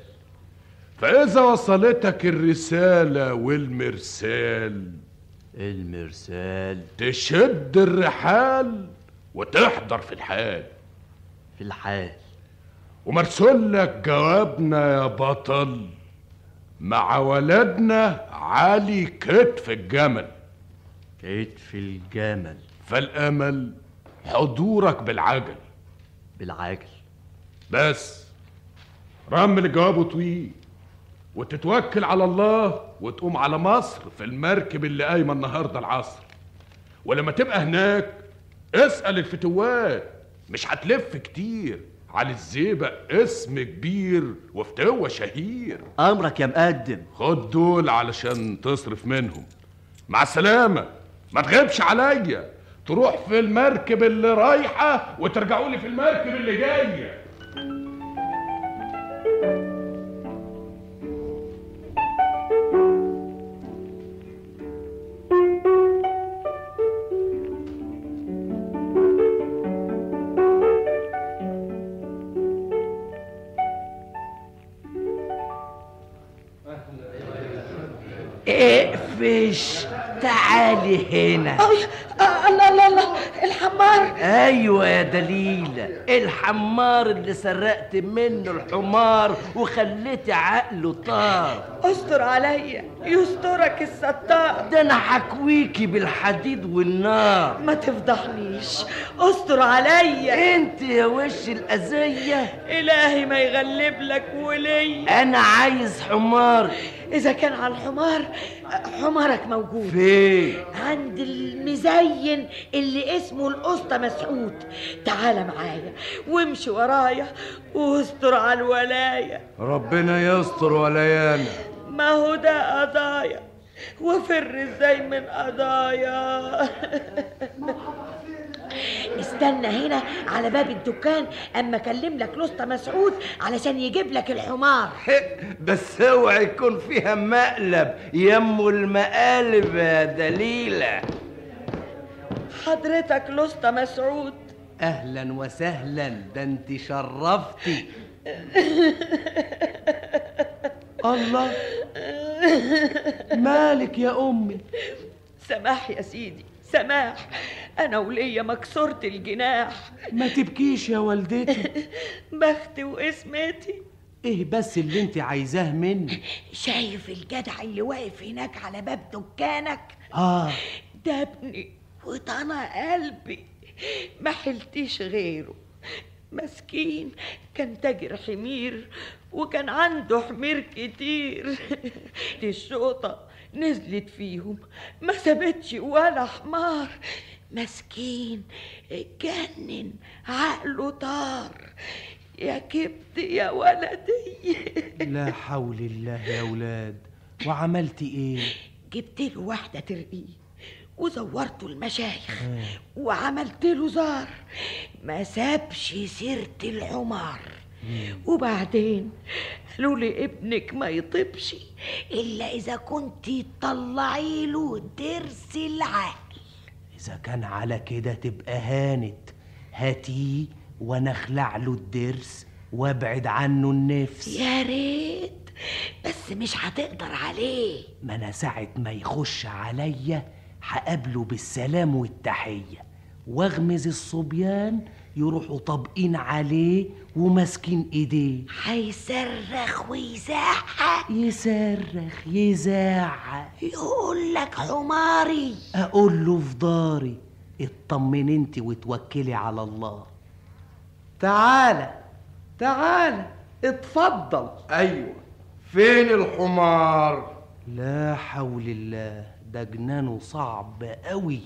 فإذا وصلتك الرسالة والمرسال المرسال. تشد الرحال وتحضر في الحال. في الحال. ومرسول لك جوابنا يا بطل مع ولدنا علي كتف الجمل. كتف الجمل. فالأمل حضورك بالعجل. بالعجل. بس رمل الجواب طويل وتتوكل على الله وتقوم على مصر في المركب اللي قايمة النهارده العصر. ولما تبقى هناك اسأل الفتوات مش هتلف كتير. علي الزيبق اسم كبير وفتوة شهير. أمرك يا مقدم. خد دول علشان تصرف منهم. مع السلامة ما تغيبش عليا. تروح في المركب اللي رايحة وترجعوا لي في المركب اللي جاية. اقفش تعالي هنا. آه، الله الله الله. الحمار. أيوه يا دليلة الحمار اللي سرقت منه الحمار وخليتي عقله طار. استر عليا يسترك الستار. ده أنا حكويكي بالحديد والنار. ما تفضحنيش. استر عليا أنت يا وش الأذية؟ إلهي ما يغلب لك ولي. أنا عايز حمار. إذا كان على الحمار حمارك موجود. فين عند المزين اللي اسمه القسطى مسعود. تعال معايا وامشي ورايا واستر على الولاية. ربنا يستر وليانا. ما هو ده قضايا؟ وفر إزاي من قضايا. استنى هنا على باب الدكان أما أكلم لك لسطى مسعود علشان يجيب لك الحمار. بس اوعى يكون فيها مقلب يمو المقالب يا دليلة. حضرتك لسطى مسعود. أهلا وسهلا ده انت شرفتي. الله. مالك يا أمي؟ سماح يا سيدي. سماح أنا وليا مكسورة الجناح. ما تبكيش يا والدتي. بختي واسمتي. إيه بس اللي أنت عايزاه مني؟ شايف الجدع اللي واقف هناك على باب دكانك؟ آه. ده ابني وطنا قلبي. ما حلتيش غيره. مسكين كان تاجر حمير وكان عنده حمير كتير. دي الشوطة نزلت فيهم. ما سابتش ولا حمار. مسكين اتجنن عقله طار. يا كبد يا ولدي. لا حول الله يا ولاد وعملتي إيه؟ جبت له واحدة ترقيه وزورته المشايخ وعملت له زار. ما سابش سيرة الحمار. وبعدين قالوا لي ابنك ما يطيبش إلا إذا كنت تطلعي له ضرس العقل. إذا كان على كده تبقى هانت. هاتيه وأنا أخلع له الضرس وأبعد عنه النفس. يا ريت بس مش هتقدر عليه. ما أنا ساعة ما يخش عليا هقابله بالسلام والتحية وأغمز الصبيان يروحوا طابقين عليه وماسكين إيديه. هيصرخ ويزعق. يصرخ يزعق. يقول لك حماري. أقول له في داري اطمن أنت وتوكلي على الله. تعالى تعالى اتفضل. أيوه. فين الحمار؟ لا حول الله ده جنانه صعب قوي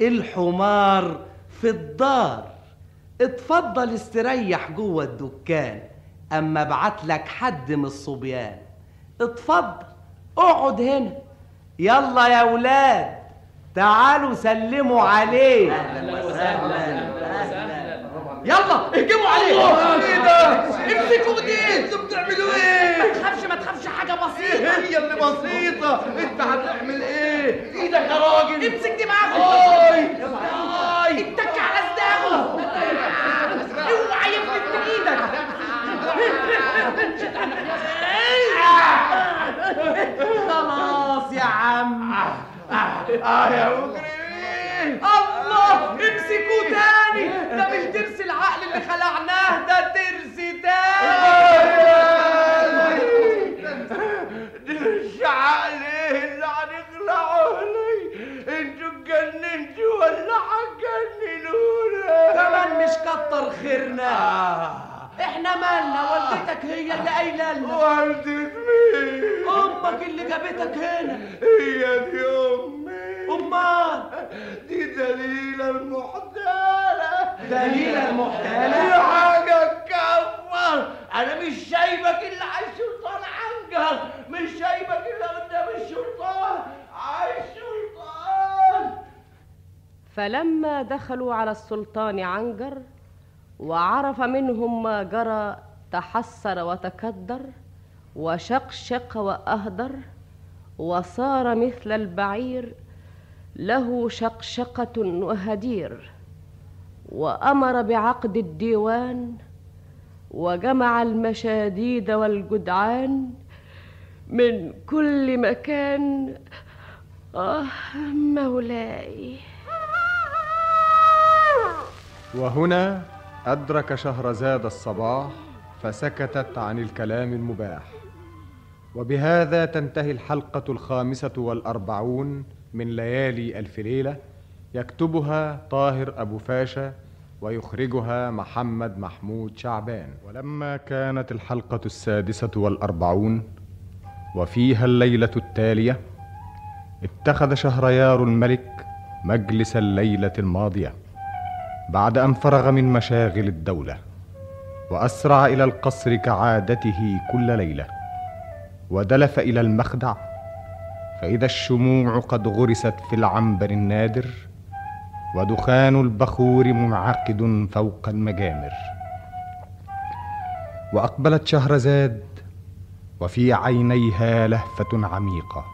الحمار في الدار. اتفضل استريح جوه الدكان أما ابعت لك حد من الصبيان. اتفضل اقعد هنا. يلا يا ولاد تعالوا سلموا عليه أهلا وسهلا يلا اهجموا عليه إيه ده؟ امسكوا ايديه أنتوا بتعملوا إيه؟ ما تخافش ما تخافش حاجة بسيطة. هي اللي بسيطة؟ أنت هتعمل إيه؟ إيدك يا راجل. امسك أوي. طيب. اتك على صداعه اوعى يفلت من إيدك خلاص يا عم. آه يا مجرمين. الله امسكوا تاني. ده مش ضرس العقل اللي خلعناه ده ضرس تاني. ضرس عقل إيه اللي هنخلعه. جننت ولا هتجننونا كمان مش كتر خيرنا. آه. إحنا مالنا؟ والدتك هي اللي قايلة لنا. والدة مين؟ أمك اللي جابتك هنا. هي دي أمي. أمال. دي دليلة المحتالة. دليلة المحتالة؟ دي حاجة تكفر. أنا مش شايفك إلا على الشرطان عنجر مش شايفك إلا قدام الشرطان على الشرطان فلما دخلوا على السلطان عنجر وعرف منهم ما جرى تحسر وتكدر وشقشق وأهدر وصار مثل البعير له شقشقة وهدير وأمر بعقد الديوان وجمع المشاديد والجدعان من كل مكان. آه مولاي. وهنا أدرك شهرزاد الصباح فسكتت عن الكلام المباح. وبهذا تنتهي الحلقة الخامسة والأربعون من ليالي ألف ليلة يكتبها طاهر أبو فاشا ويخرجها محمد محمود شعبان. ولما كانت الحلقة السادسة والأربعون وفيها الليلة التالية اتخذ شهريار الملك مجلس الليلة الماضية. بعد أن فرغ من مشاغل الدولة وأسرع إلى القصر كعادته كل ليلة ودلف إلى المخدع فإذا الشموع قد غرست في العنبر النادر ودخان البخور منعقد فوق المجامر. وأقبلت شهرزاد وفي عينيها لهفة عميقة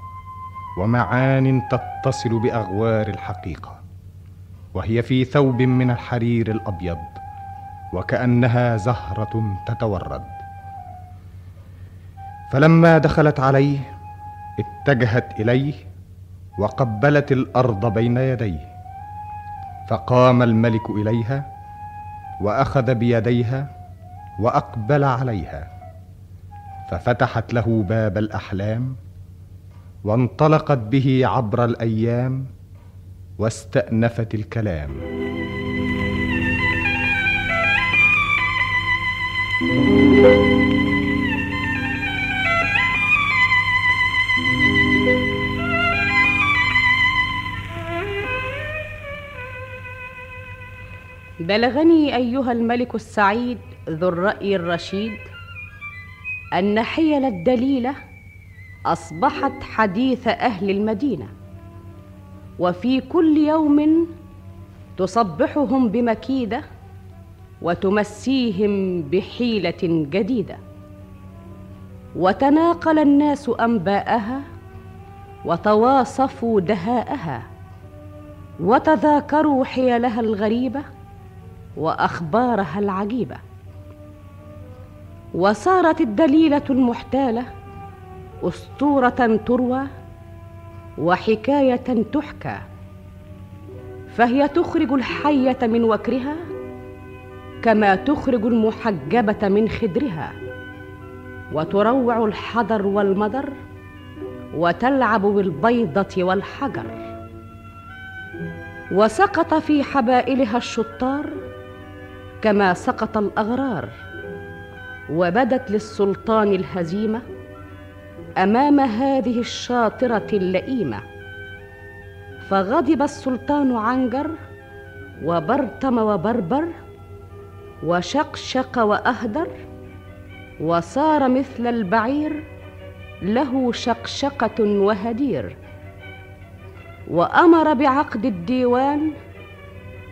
ومعان تتصل بأغوار الحقيقة. وهي في ثوب من الحرير الأبيض وكأنها زهرة تتورد. فلما دخلت عليه اتجهت إليه وقبلت الأرض بين يديه. فقام الملك إليها وأخذ بيديها وأقبل عليها. ففتحت له باب الأحلام وانطلقت به عبر الأيام واستأنفت الكلام. بلغني أيها الملك السعيد ذو الرأي الرشيد أن حيل الدليله أصبحت حديث أهل المدينة. وفي كل يوم تصبحهم بمكيدة وتمسيهم بحيلة جديدة. وتناقل الناس أنباءها وتواصفوا دهاءها. وتذاكروا حيلها الغريبة وأخبارها العجيبة. وصارت الدليلة المحتالة أسطورة تروى وحكاية تحكى. فهي تخرج الحية من وكرها كما تخرج المحجبة من خدرها وتروع الحضر والمدر وتلعب بالبيضة والحجر. وسقط في حبائلها الشطار كما سقط الأغرار وبدت للسلطان الهزيمة أمام هذه الشاطرة اللئيمة. فغضب السلطان عنجر وبرتم وبربر وشقشق وأهدر وصار مثل البعير له شقشقة وهدير. وأمر بعقد الديوان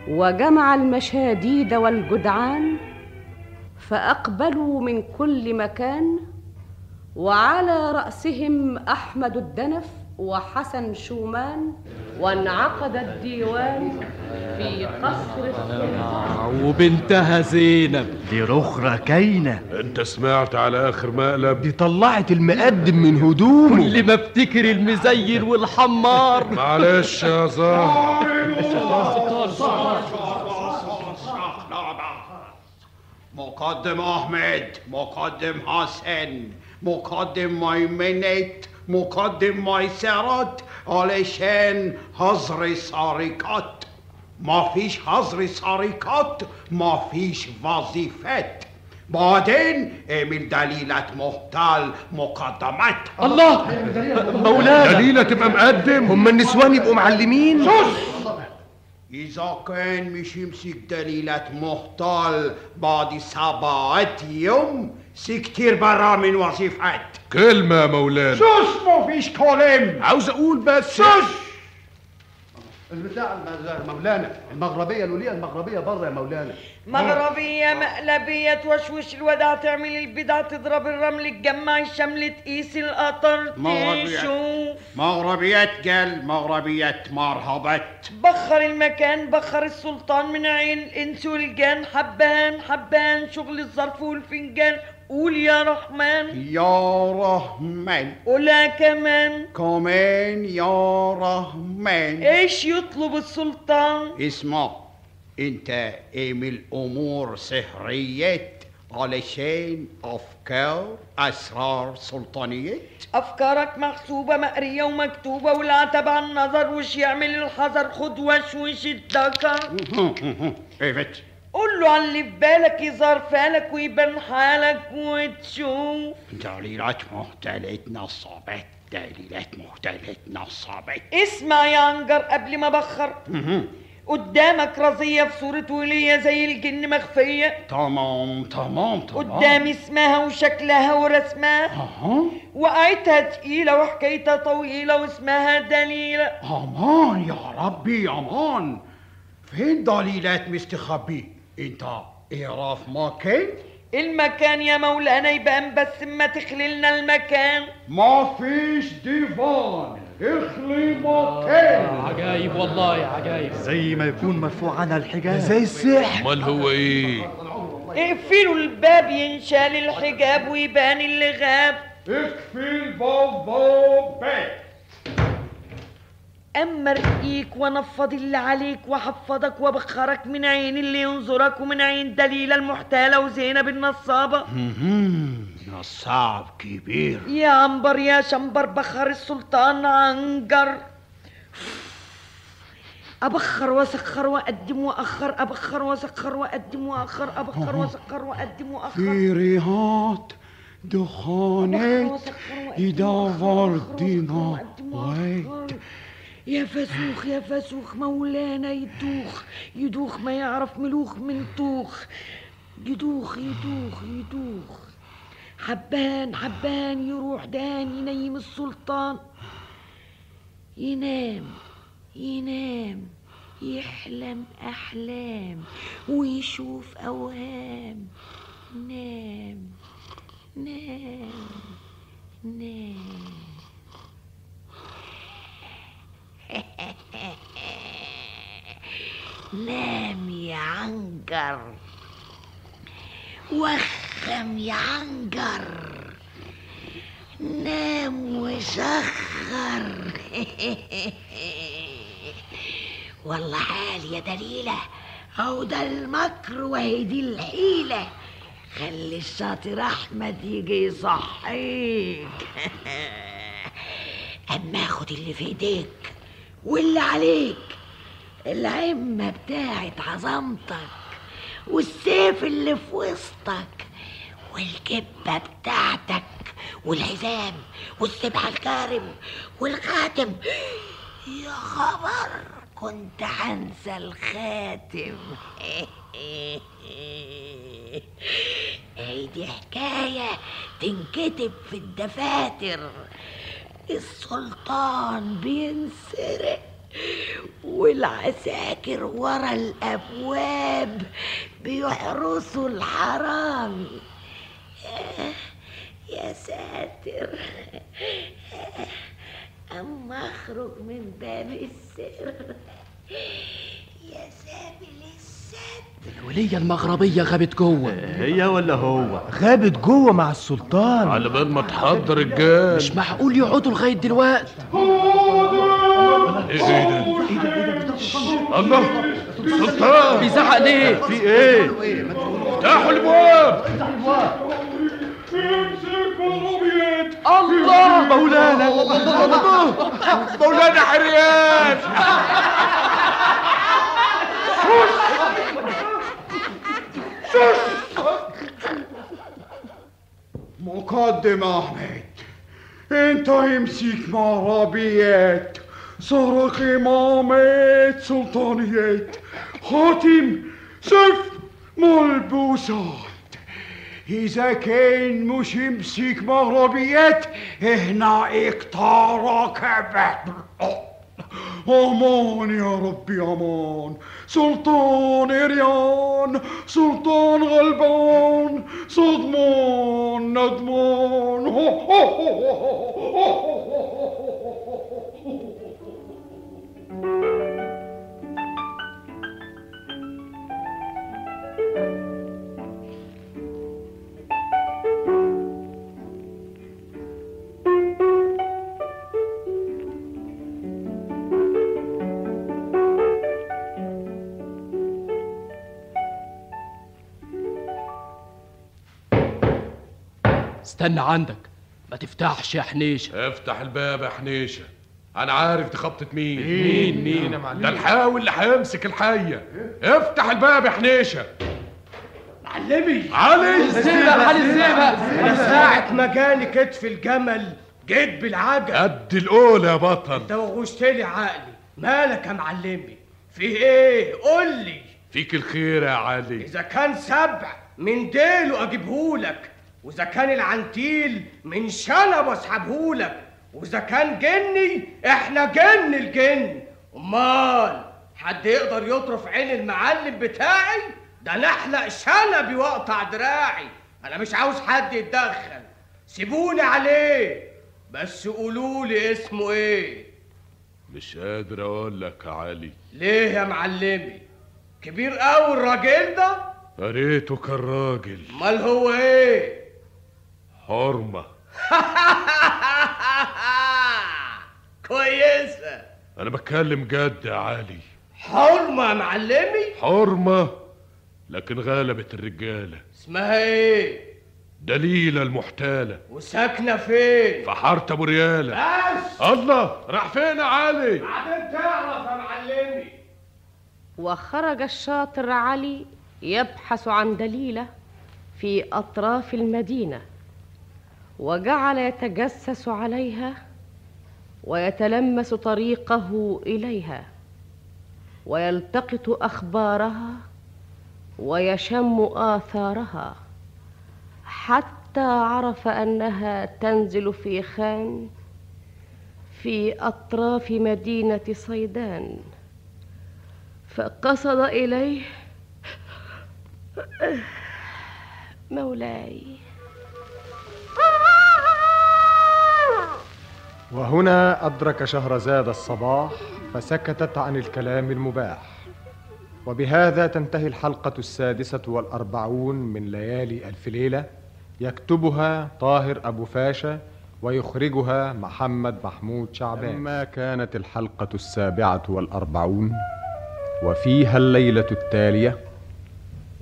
وجمع المشاديد والجدعان فأقبلوا من كل مكان وعلى رأسهم أحمد الدنف وحسن شومان وانعقد الديوان في قصر وبنتها زينب. دي رخرة كاينة أنت سمعت على آخر مقلب. دي طلعت المقدم من هدومه. كل ما افتكر المزين والحمار. معلش يا زهر. مقدم أحمد مقدم حسن. مقدم ميمنت مقدم ميسرت علشان حظر سارقات ما فيش حظر سارقات ما فيش وظيفات بعدين اعمل دليلة محتال مقدمات الله! مولانا! دليلة تبقى مقدم هم النسوان يبقوا معلمين sus إذا كان مش يمسك دليلة محتال بعد سبعة يوم سي كتير برا من وظيفات. كلمة يا مولانا. سوس مفيش كلام عاوز أقول بس. سوس! البتاع مولانا المغربية الوليه المغربية بره يا مولانا. مغربية مقلبية توشوش الوداع تعمل البدع تضرب الرمل تجمع الشمل تقيس القطر. تشوف. مغربيات قال مغربيات مرحبات بخر المكان بخر السلطان من عين الإنس والجان. حبان حبان شغل الظرف والفنجان. قول يا رحمن. يا رحمن. قولها كمان كمان يا رحمن. إيش يطلب السلطان؟ اسمع أنت اعمل امور سحريات علشان أفكار أسرار سلطانيات أفكارك محسوبة مقرية ومكتوبة والعتب عن النظر وش يعمل الحذر؟ خد وشوش الذكر ايفت قول له على اللي في بالك يظهر فالك ويبان حالك وتشوف. دليلات محتلة نصابات دليلات محتلة نصابات. اسمع يا عنجر قبل ما بخر. قدامك رزية في صورة ولية زي الجن مخفية. تمام تمام تمام. قدامي اسمها وشكلها ورسمها. أها. وقعتها تقيلة وحكايتها طويلة واسمها دليلة. أمان يا ربي أمان. فين دليلات مستخبي إنت اعرف مكان المكان يا مولانا يبان بس ما تخللنا المكان. ما فيش ديفان اخلي مكان عجايب والله عجايب. زي ما يكون مرفوع عنها الحجاب. زي السحر. أمال هو إيه؟ اقفلوا الباب ينشال الحجاب ويبان اللي غاب اكفي البوابات اما ارقيك وانفض اللي عليك واحفظك وابخرك من عين اللي ينظرك ومن عين دليلة المحتالة وزينب النصابة. نصاب كبير. يا عنبر يا شنبر بخر السلطان عنجر أبخر وأسخر وأقدم وأخر أبخر وأسخر وأقدم وأخر أبخر وأسخر وأقدم وأخر. في ريحات دخانات يدور دينا ويت يا فسوخ يا فسوخ مولانا يدوخ يدوخ ما يعرف ملوخ من توخ يدوخ يدوخ يدوخ. حبان حبان يروح دان ينيم السلطان. ينام ينام يحلم أحلام ويشوف أوهام. نام نام نام. نام يا عنجر وخم يا عنجر نام وسخر. والله حال يا دليلة. أو ده المكر وهي دي الحيلة. خلي الشاطر أحمد يجي يصحيك. أما خد اللي في إيديك. واللي عليك. العمة بتاعت عظمتك والسيف اللي في وسطك والكبة بتاعتك والحزام والسبحة الكارم والخاتم. يا خبر كنت هنسى الخاتم. اي دي حكاية تنكتب في الدفاتر. السلطان بينسرق والعساكر ورا الأبواب بيحرسوا الحرامي يا- يا ساتر. أما أخرج من باب السر. يا الستر الولية المغربية غابت جوة. هي ولا هو؟ غابت جوة مع السلطان. على بال ما تحضر الجان مش معقول يقعدوا لغاية دلوقتي. إيه إيه ده الله سلطان. بيزعق ليه؟ في إيه؟ افتحوا الابواب الله! مولانا مولانا حريان مقدم احمد انت امسك معربيات سرق امامات سلطانيات خاتم سيف ملبوسات. اذا كان مش امسك مغربيات هنا اقتارك أمان يا ربي أمان سلطان اريان سلطان غلبان صدمان ندمان استنى عندك. ما تفتحش يا حنيشة. افتح الباب يا حنيشة. أنا عارف دي خبطة مين. مين؟ مين يا معلم؟ ده الحاوي اللي هيمسك الحية. افتح الباب يا حنيشة. معلمي. علي الزئبق علي أنا ساعة ما جاني كتف الجمل جيت بالعجل. قد الأولى يا بطل. انت وغشت لي عقلي. مالك يا معلمي؟ في إيه؟ قول لي. فيك الخير يا علي. إذا كان سبع من ديله أجيبهولك. وإذا كان العنتيل من شنب اسحبهولك وإذا كان جني إحنا جن الجن. أمال حد يقدر يطرف عين المعلم بتاعي؟ ده أنا احلق شنبي واقطع دراعي أنا مش عاوز حد يتدخل. سيبوني عليه. بس قولوا لي اسمه إيه. مش قادر أقول لك يا علي. ليه يا معلمي؟ كبير قوي الراجل ده؟ يا ريته كان راجل أمال هو إيه؟ حرمة كويسه أنا بتكلم جد يا علي حرمه يا معلمي؟ حرمة لكن غلبت الرجالة. اسمها إيه؟ دليلة المحتالة. وساكنة فين؟ في حارة أبو ريالة. بس الله راح فين يا علي؟ بعدين تعرف يا معلمي. وخرج الشاطر علي يبحث عن دليله في أطراف المدينة. وجعل يتجسس عليها ويتلمس طريقه إليها ويلتقط أخبارها ويشم آثارها حتى عرف أنها تنزل في خان في أطراف مدينة صيدان فقصد إليه مولاي. وهنا أدرك شهرزاد الصباح فسكتت عن الكلام المباح. وبهذا تنتهي الحلقة السادسة والأربعون من ليالي ألف ليلة يكتبها طاهر أبو فاشا ويخرجها محمد محمود شعبان. لما كانت الحلقة السابعة والأربعون وفيها الليلة التالية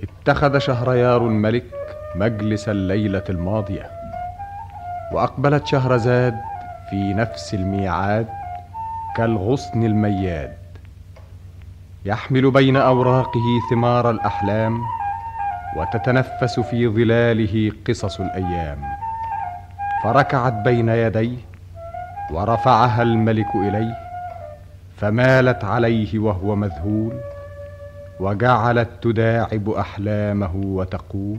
اتخذ شهريار الملك مجلس الليلة الماضية. وأقبلت شهرزاد في نفس الميعاد كالغصن المياد. يحمل بين أوراقه ثمار الأحلام وتتنفس في ظلاله قصص الأيام. فركعت بين يديه ورفعها الملك إليه فمالت عليه وهو مذهول وجعلت تداعب أحلامه وتقول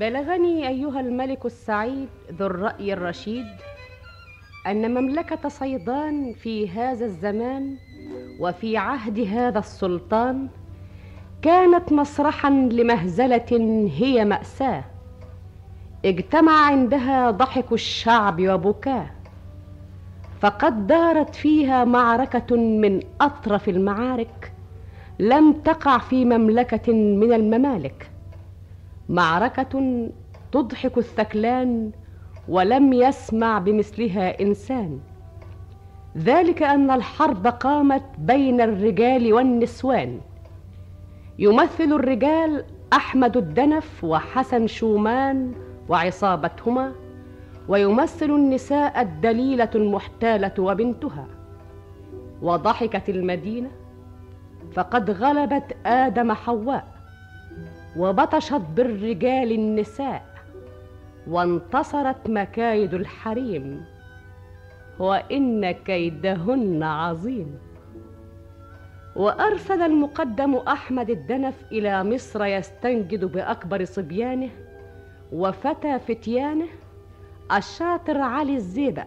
بلغني أيها الملك السعيد ذو الرأي الرشيد أن مملكة صيدان في هذا الزمان وفي عهد هذا السلطان كانت مسرحا لمهزلة هي مأساة. اجتمع عندها ضحك الشعب وبكاه فقد دارت فيها معركة من أطرف المعارك لم تقع في مملكة من الممالك. معركة تضحك الثكلان ولم يسمع بمثلها إنسان. ذلك أن الحرب قامت بين الرجال والنسوان. يمثل الرجال أحمد الدنف وحسن شومان وعصابتهما ويمثل النساء الدليلة المحتالة وبنتها. وضحكت المدينة فقد غلبت آدم حواء. وبطشت بالرجال النساء وانتصرت مكايد الحريم وإن كيدهن عظيم. وأرسل المقدم أحمد الدنف إلى مصر يستنجد بأكبر صبيانه وفتى فتيانه الشاطر علي الزيبق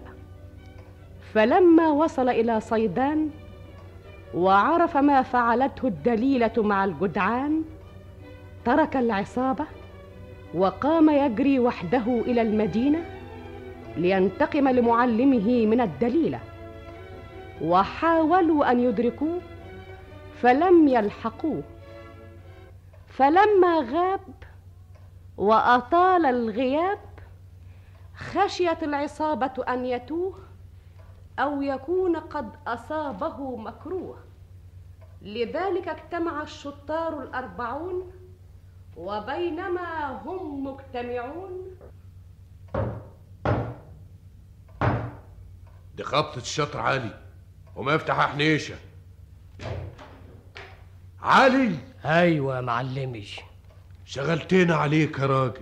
فلما وصل إلى صيدان وعرف ما فعلته الدليلة مع الجدعان ترك العصابة وقام يجري وحده إلى المدينة لينتقم لمعلمه من الدليلة وحاولوا أن يدركوه فلم يلحقوه. فلما غاب وأطال الغياب خشيت العصابة أن يتوه أو يكون قد أصابه مكروه. لذلك اجتمع الشطار الأربعون وبينما هم مجتمعون. دي خبطة الشطر علي وما يفتح حنيشة. علي! أيوه يا معلمي. شغلتنا عليك يا راجل.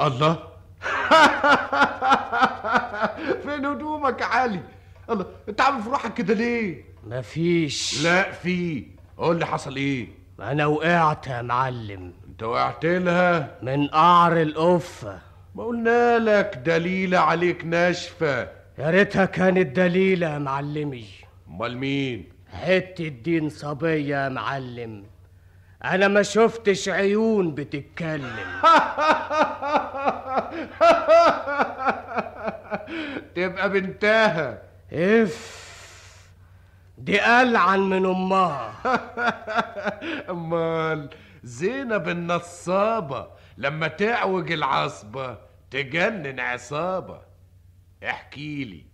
الله! فين هدومك يا علي؟ الله انت عامل في روحك كده ليه؟ مفيش. لا في. قول لي حصل إيه؟ أنا وقعت يا معلم. أنت وقعت لها؟ من قعر القفة. ما قلنا لك دليلة عليك ناشفة. يا ريتها كانت دليلة يا معلمي. أمال مين؟ حتة دين صبية يا معلم. أنا ما شفتش عيون بتتكلم. تبقى بنتها. إف. دي ألعن من أمها. أمال زينب النصابة لما تعوج العصبة تجنن عصابة. احكي لي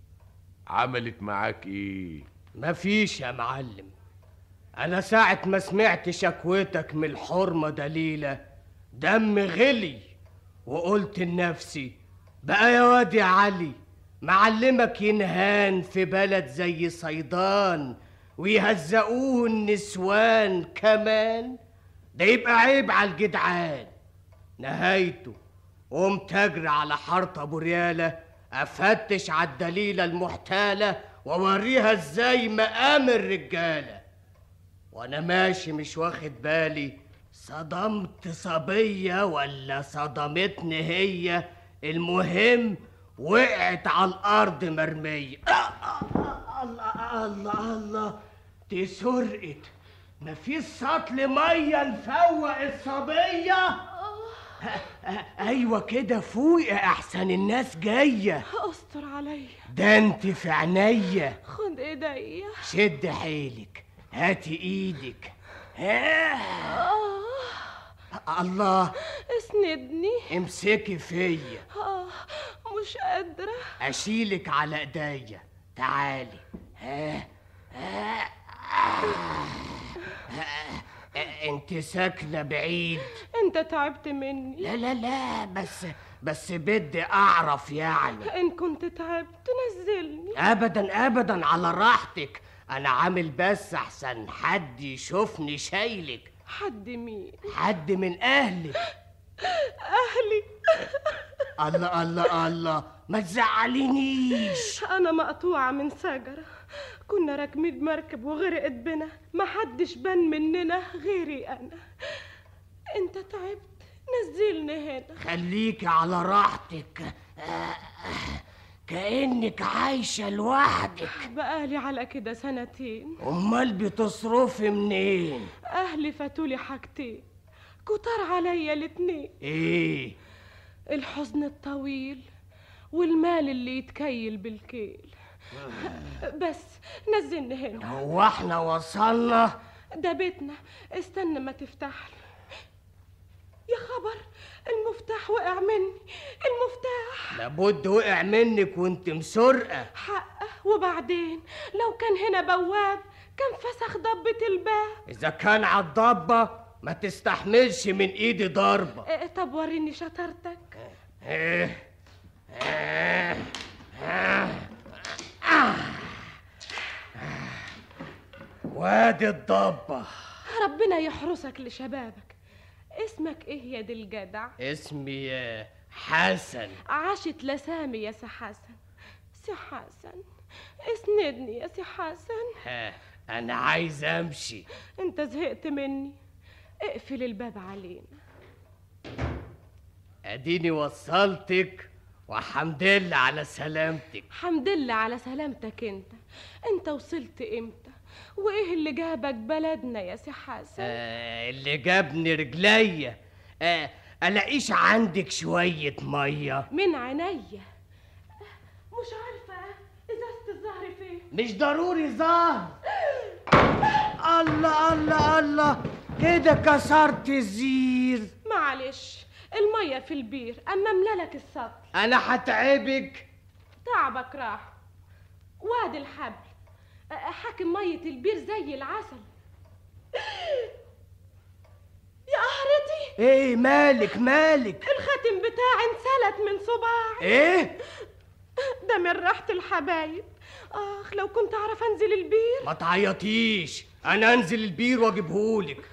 عملت معاك إيه؟ مفيش يا معلم. أنا ساعة ما سمعت شكوتك من الحرمة دليلة دم غلي وقلت لنفسي بقى يا واد يا علي معلمك ينهان في بلد زي صيدان ويهزقوه النسوان كمان. ده يبقى عيب على الجدعان. نهايته قمت أجري على حارة أبو ريالة أفتش على الدليلة المحتالة وأوريها إزاي مقام الرجالة. وأنا ماشي مش واخد بالي صدمت صبية ولا صدمتني هي؟ المهم وقعت على الأرض مرمية. الله الله الله. دي سرقت. مفيش سطل مية نفوق الصبية. أيوه كده فوق يا أحسن الناس جاية. أستر عليا. ده أنت في عينيا. خد إيديا. شد حيلك. هاتي إيدك. ها. الله. اسندني. امسكي فيا. آه مش قادرة. أشيلك على إيديا. تعالي. ها ها أنت ساكنة بعيد. أنت تعبت مني. لا لا لا بس بس بدي أعرف يعني. إن كنت تعبت نزلني. ابدا ابدا على راحتك. أنا عامل بس أحسن حد يشوفني شايلك. حد مين؟ حد من اهلك أهلي. الله الله الله. ما تزعلينيش. أنا مقطوعة من شجرة كنا راكبين بمركب وغرقت بنا. ما حدش بان مننا غيري أنا. أنت تعبت. نزلني هنا. خليكي على راحتك. كأنك عايشة لوحدك. بقالي على كده سنتين. أمال بتصرفي منين؟ أهلي فاتولي حاجتين. كتر عليا الاتنين. إيه؟ الحزن الطويل والمال اللي يتكيل بالكيل. بس نزلني هنا. هو إحنا وصلنا؟ ده بيتنا. استنى ما تفتح لي يا خبر المفتاح وقع مني المفتاح. لابد وقع منك وانت مسرقة. حقه. وبعدين لو كان هنا بواب كان فسخ ضبة الباب. إذا كان عالضبة ما تستحملش من ايدي ضربة. إيه، طب وريني شطارتك. إيه. آه. وادي الضبة. ربنا يحرسك لشبابك. اسمك إيه يا دي الجدع؟ اسمي حسن. عاشت لسامي يا سي حسن. سي حسن اسندني يا سي حسن. ها، أنا عايز امشي. انت زهقت مني. اقفل الباب علينا. اديني وصلتك وحمد لله على سلامتك. حمد لله على سلامتك انت. انت وصلت إمتى؟ وإيه اللي جابك بلدنا يا سي حسن؟ آه اللي جابني رجليا. آه ألاقيش عندك شوية مية. من عينيا. مش عارفة ازازه الزهر فين مش ضروري زهر. الله الله الله. كده كسرت الزير. معلش المية في البير. اما املالك السطل أنا هتعبك. تعبك راح. وادي الحبل أ- حاكم مية البير زي العسل. يا قهرتي إيه مالك مالك؟ الخاتم بتاعي انسلت من صباعي. إيه؟ ده من ريحه الحبايب. آخ لو كنت أعرف أنزل البير. ما تعيطيش. أنا أنزل البير وأجيبهولك.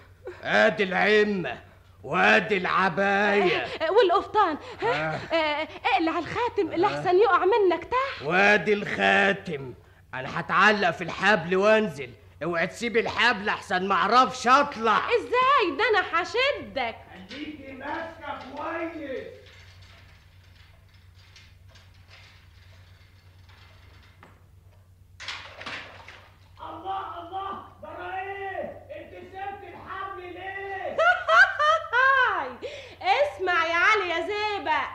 أدي العمة وأدي العباية. آه، والقفطان. ها آه، اقلع الخاتم. لحسن يقع منك تحت. وأدي الخاتم. أنا هتعلق في الحبل وانزل. اوعي تسيبي الحبل احسن ما أعرفش اطلع. إزاي؟ ده أنا هشدك. خليكي ماسكة كويس. الله الله برا إيه؟ انت سبت الحبل ليه؟ اسمع يا علي يا زيبق.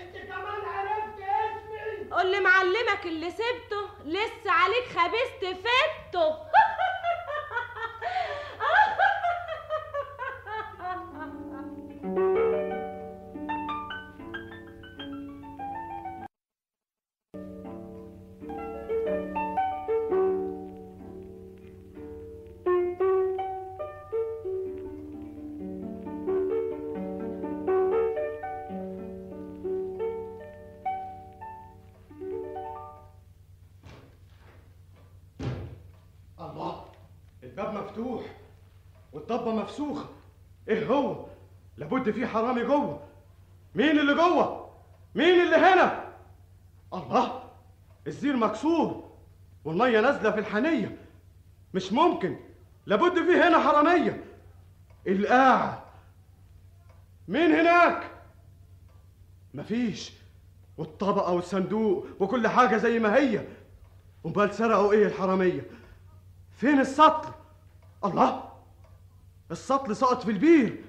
انت كمان عرفت اسمي؟ قول لمعلمك اللي سبته. لسه عليك خبيث فته مفسوخة إيه هو؟ لابد في حرامي جوه. مين اللي جوه؟ مين اللي هنا؟ الله! الزير مكسور والمية نازلة في الحنية. مش ممكن. لابد في هنا حرامية. القاع مين هناك؟ مفيش. والطبقة والصندوق وكل حاجة زي ما هي. امال سرقوا إيه الحرامية؟ فين السطل؟ الله! السطل سقط في البير.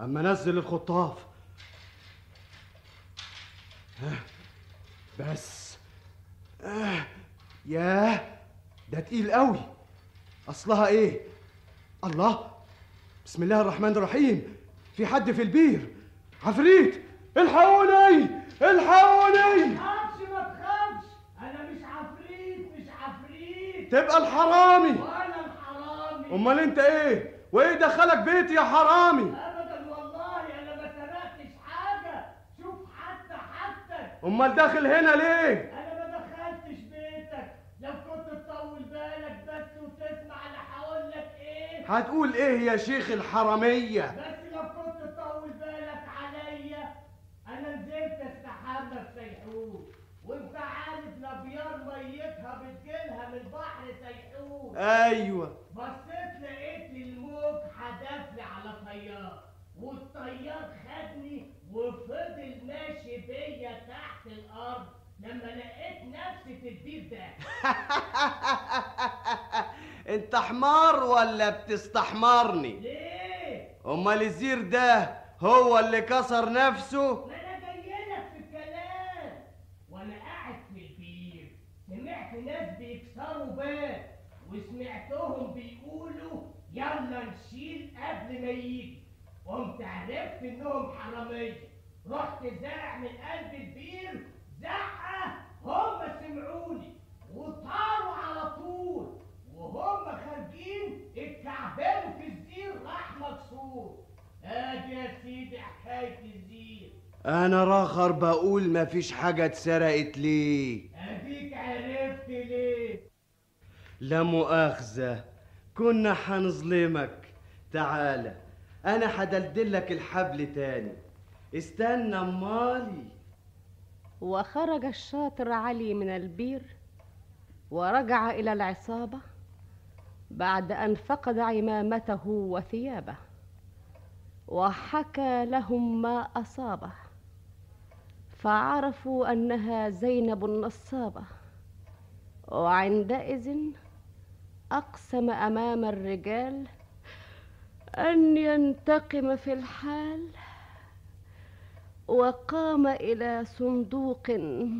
أما نزل الخطاف. ها، بس. آه ياه ده تقيل قوي. أصلها إيه؟ الله بسم الله الرحمن الرحيم. في حد في البير؟ عفريت الحقوني الحقوني. تخافش ما تخافش. أنا مش عفريت مش عفريت. تبقى الحرامي. وأنا الحرامي. أمال أنت إيه؟ وايه دخلك بيتي يا حرامي. ابدا والله أنا ما سرقتش حاجة. شوف حتى حتى أمال داخل هنا ليه؟ أنا ما دخلتش بيتك. لو كنت تطول بالك بس وتسمع أنا هقول لك إيه؟ هتقول إيه يا شيخ الحرامية؟ بس لو كنت تطول بالك عليا. أنا نزلت استحمى في سيحون وأنت عارف لبيار ميتها بتجيلها من بحر سيحون أيوه بصيت لقيت الموج حدفلي على طيار والطيار خدني وفضل ماشي بيا تحت الأرض لما لقيت نفسي في البير ده حمار ولا بتستحمرني؟ ليه؟ أمال الزير ده هو اللي كسر نفسه؟ ما أنا جايلك في الكلام. وأنا قاعد في البير. سمعت ناس بيكسروا باب وسمعتهم بيقولوا يلا نشيل قبل ما يجي. قمت عرفت إنهم حرامية. رحت زارع من قلب البير زقة هم سمعوني وطاروا على طول. وهم خارجين اتكعبلوا في الزير راح ادي يا سيدي حكاية الزين أنا راخر بقول مفيش حاجة اتسرقت ليه؟ أديك عرفت ليه؟ لا مؤاخذة كنا حنظلمك تعالى أنا هدلدلك الحبل تاني. استنى امالي وخرج الشاطر علي من البير ورجع إلى العصابة. بعد أن فقد عمامته وثيابه وحكى لهم ما أصابه فعرفوا أنها زينب النصابة. وعندئذ أقسم أمام الرجال أن ينتقم في الحال وقام إلى صندوق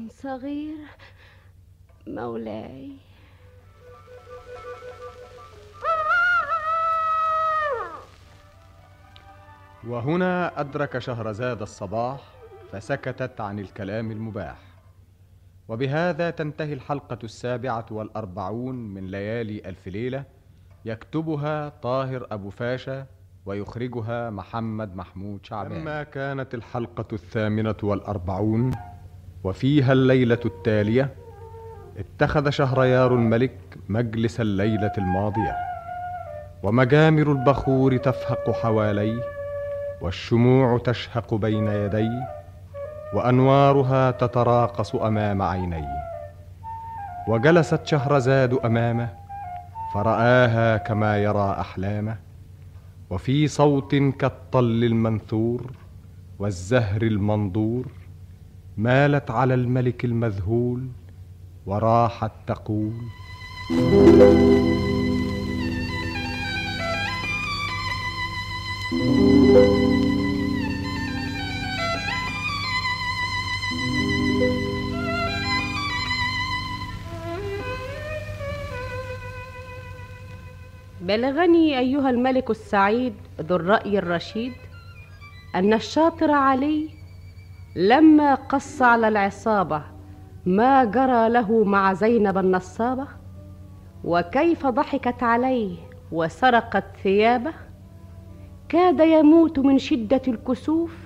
صغير مولاي. وهنا أدرك شهرزاد الصباح فسكتت عن الكلام المباح. وبهذا تنتهي الحلقة السابعة والأربعون من ليالي ألف ليلة يكتبها طاهر أبو فاشا ويخرجها محمد محمود شعبان. لما كانت الحلقة الثامنة والأربعون وفيها الليلة التالية اتخذ شهريار الملك مجلس الليلة الماضية ومجامر البخور تفهق حواليه والشموع تشهق بين يديه وأنوارها تتراقص أمام عينيه وجلست شهرزاد أمامه فرآها كما يرى أحلامه. وفي صوت كالطل المنثور والزهر المنظور مالت على الملك المذهول وراحت تقول بلغني أيها الملك السعيد ذو الرأي الرشيد أن الشاطر علي لما قص على العصابة ما جرى له مع زينب النصابة؟ وكيف ضحكت عليه وسرقت ثيابه؟ كاد يموت من شدة الكسوف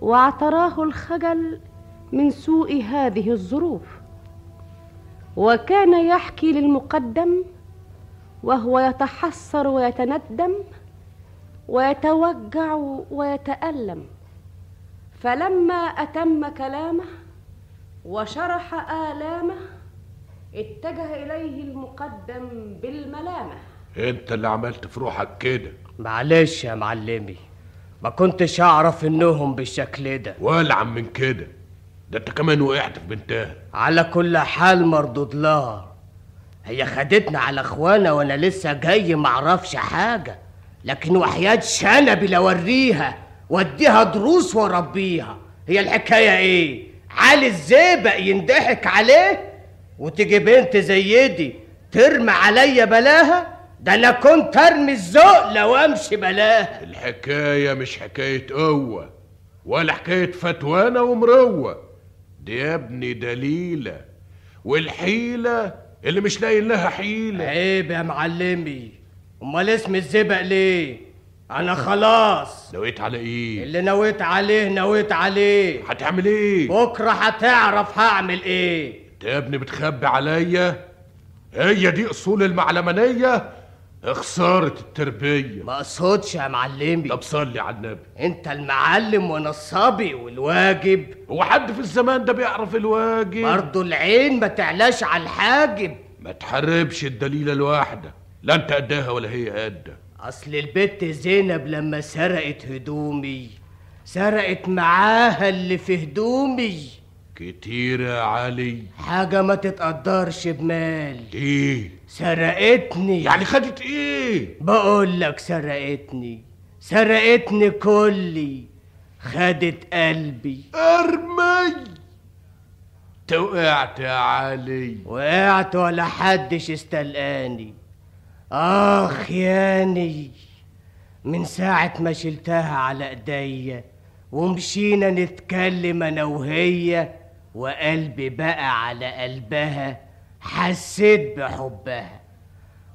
واعتراه الخجل من سوء هذه الظروف. وكان يحكي للمقدم وهو يتحسر ويتندم ويتوجع ويتألم. فلما أتم كلامه وشرح آلامه اتجه إليه المقدم بالملامة. أنت اللي عملت في روحك كده. معلش يا معلمي ما كنتش أعرف إنهم بالشكل ده. والعم من كده. ده أنت كمان وقعت في بنتها. على كل حال مردود لها هي خدتنا على اخوانا وأنا لسه جاي معرفش حاجة. لكن وحياة شنبي لوريها واديها دروس واربيها. هي الحكاية إيه؟ علي الزيبق يندحك عليه وتيجي بنت زي دي ترمي عليا بلاها؟ ده أنا كنت ارمي الذوق لو امشي بلاها. الحكاية مش حكاية قوة ولا حكاية فتوانة ومروة. دي يا ابني دليلة والحيلة اللي مش لاقي لها حيلة. عيب يا معلمي. أمال اسم الزبق ليه؟ أنا خلاص. نويت على إيه؟ اللي نويت عليه نويت عليه. هتعمل إيه؟ بكرة هتعرف هعمل إيه. أنت يا ابني بتخبي عليا؟ هي دي أصول المعلمانية؟ خسارة التربية. ما اقصدش يا معلمي. طب صلي على النبي. انت المعلم وأنا الصبي والواجب. هو حد في الزمان ده بيعرف الواجب؟ برضه العين ما تعلاش على الحاجب. ما تحربش الدليلة الواحدة. لا انت قدها ولا هي قدها. أصل البت زينب لما سرقت هدومي سرقت معاها اللي في هدومي. كتير يا علي. حاجة ما تتقدرش بمال. إيه سرقتني. يعني خدت إيه؟ بقول لك سرقتني. سرقتني كلي. خدت قلبي. أرمي. توقعت يا علي. وقعت ولا حدش استلقاني. آخ ياني. من ساعة ما شلتها على إيديا ومشينا نتكلم أنا وهي وقلبي بقى على قلبها. حسيت بحبها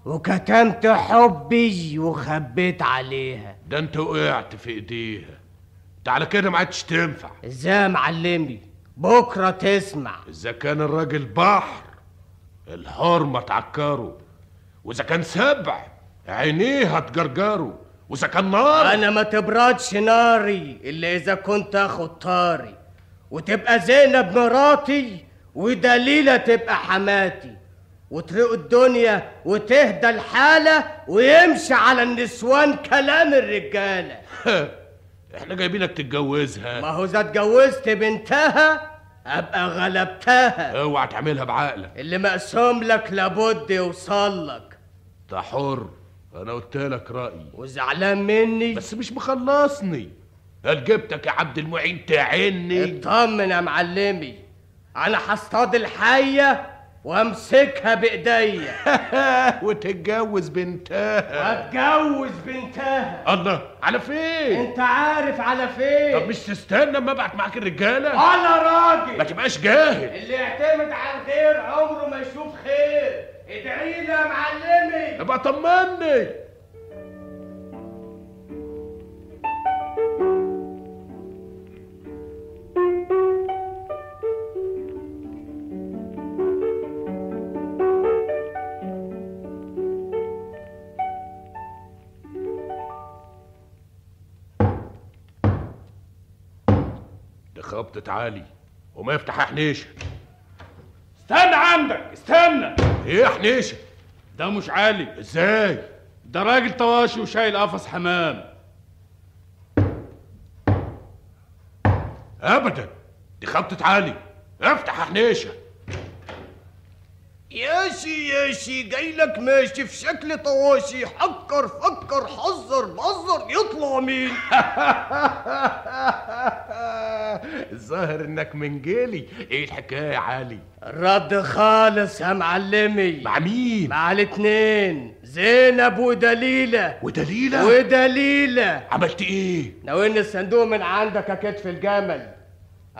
وكتمت حبي وخبيت عليها. ده انت وقعت في ايديها. انت على كده ما عادش تنفع. إزاي يا معلمي؟ بكرة تسمع. إذا كان الراجل بحر الحرمة تعكره وإذا كان سبع عينيه هتجرجره وإذا كان نار. أنا ما تبردش ناري إلا إذا كنت اخد طاري وتبقى زينب مراتي ودليلة تبقى حماتي وترق الدنيا وتهدى الحالة ويمشي على النسوان كلام الرجالة. إحنا جايبينك تتجوزها. ما هو إذا اتجوزت بنتها أبقى غلبتها. أوعى تعملها بعقلك. اللي مقسوم لك لابد يوصل لك. ده حر. أنا قلت لك رأيي. وزعلان مني. بس مش مخلصني. هل جبتك يا عبد المعين تعني اطمن يا معلمي. أنا هصطاد الحية وامسكها بإيديا. وتتجوز بنتها. واتجوز بنتها. الله. على فين؟ انت عارف على فين. طب مش تستنى اما ابعت معاك الرجالة؟ أنا راجل. ما تبقاش جاهل. اللي يعتمد على الغير عمره ما يشوف خير. ادعي لي يا معلمي. ابقى طمني. دي خبطة عالي وما يفتح يا حنيشه استنى عندك استنى. إيه يا حنيشه ده مش عالي إزاي؟ ده راجل طواشي وشايل قفص حمام. ابدا دي خبطة عالي افتح يا حنيشه ياشي ياشي جاي لك ماشي في شكل طواشي. حكر فكر حذر بزر يطلع مين؟ الظاهر إنك من جيلي. إيه الحكاية يا علي؟ الرد خالص يا معلمي. مع مين؟ مع الاتنين. زينب ودليلة. ودليلة؟ ودليلة. عملت إيه؟ ناولني الصندوق من عندك يا كتف الجمل.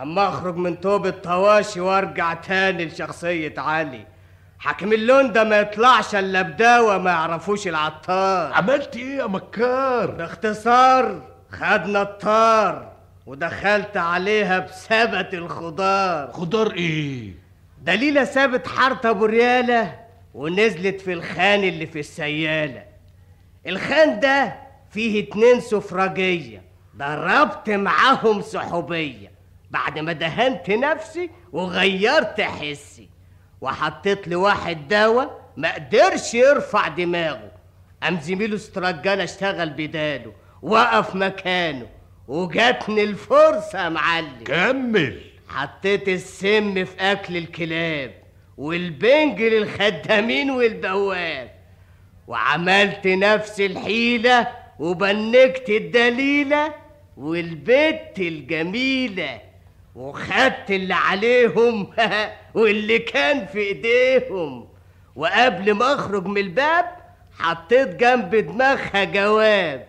أما أخرج من توب الطواشي وأرجع تاني لشخصية علي. حاكم اللون ده ما يطلعش إلا بداوة ما يعرفوش العطار. عملت إيه يا مكار؟ باختصار خدنا الطار ودخلت عليها بسبت الخضار. خضار إيه؟ دليلة سابت حارة أبو ريالة ونزلت في الخان اللي في السيالة. الخان ده فيه اتنين سفرجية. ضربت معاهم سحوبية. بعد ما دهنت نفسي وغيرت حسي. وحطيت لواحد دواء ما قدرش يرفع دماغه. قام زميله استرجل اشتغل بداله وقف مكانه وجاتني الفرصة يا معلم. كمل. حطيت السم في أكل الكلاب والبنج للخدامين والبواب. وعملت نفس الحيلة وبنكت الدليلة والبت الجميلة وخدت اللي عليهم. واللي كان في إيديهم. وقبل ما أخرج من الباب حطيت جنب دماغها جواب.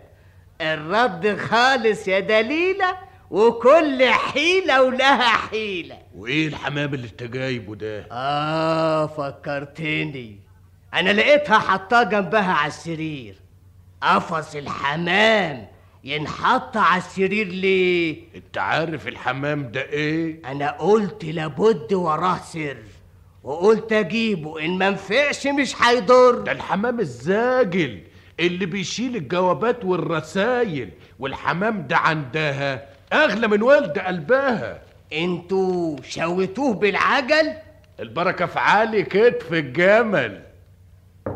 الرد خالص يا دليلة وكل حيلة ولها حيلة. وإيه الحمام اللي أنت جايبه ده؟ آه فكرتني. أنا لقيتها حطاه جنبها على السرير. قفص الحمام. ينحط على السرير ليه؟ انت عارف الحمام ده إيه؟ أنا قلت لابد وراه سر وقلت أجيبه إن منفعش مش هيضر. ده الحمام الزاجل اللي بيشيل الجوابات والرسايل والحمام ده عندها أغلى من والد قلبها. أنتوا شويتوه بالعجل؟ البركة في عالي كتف الجمل دي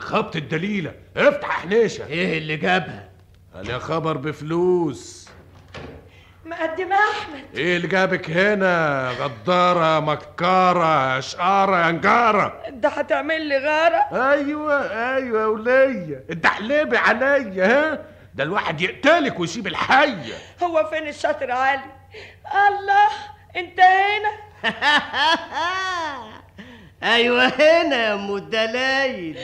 خبط الدليلة. افتح يا حنيشة. إيه اللي جابها؟ أنا خبر بفلوس. مقدمة أحمد. إيه اللي جابك هنا؟ غدارة مكارة شقاره يا نجاره ده هتعمل لي غارة؟ أيوه أيوه يا وليه اتدحلبي عليا ها؟ ده الواحد يقتلك ويسيب الحيه هو فين الشاطر علي الله انت هنا؟ أيوه هنا يا أم الدلايل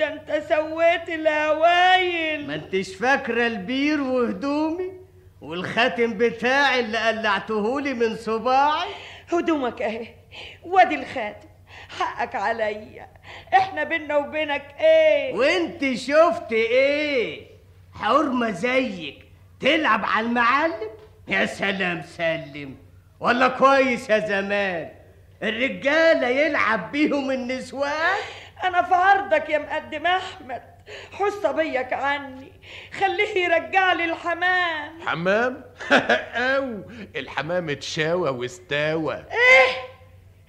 ده انت سويت الهوايل ما انتش فاكرة البير وهدومي والخاتم بتاعي اللي قلعتهولي من صباعي؟ هدومك اهي وادي الخاتم حقك عليا. إحنا بينا وبينك إيه؟ وانت شفت إيه؟ حرمة زيك تلعب على المعلم؟ يا سلام سلم. والله كويس يا زمان. الرجالة يلعب بيهم النسوان؟ أنا في عرضك يا مقدم أحمد. حس صبيك عني. خليه يرجع لي الحمام. حمام؟ أو الحمام اتشاوى واستوى إيه؟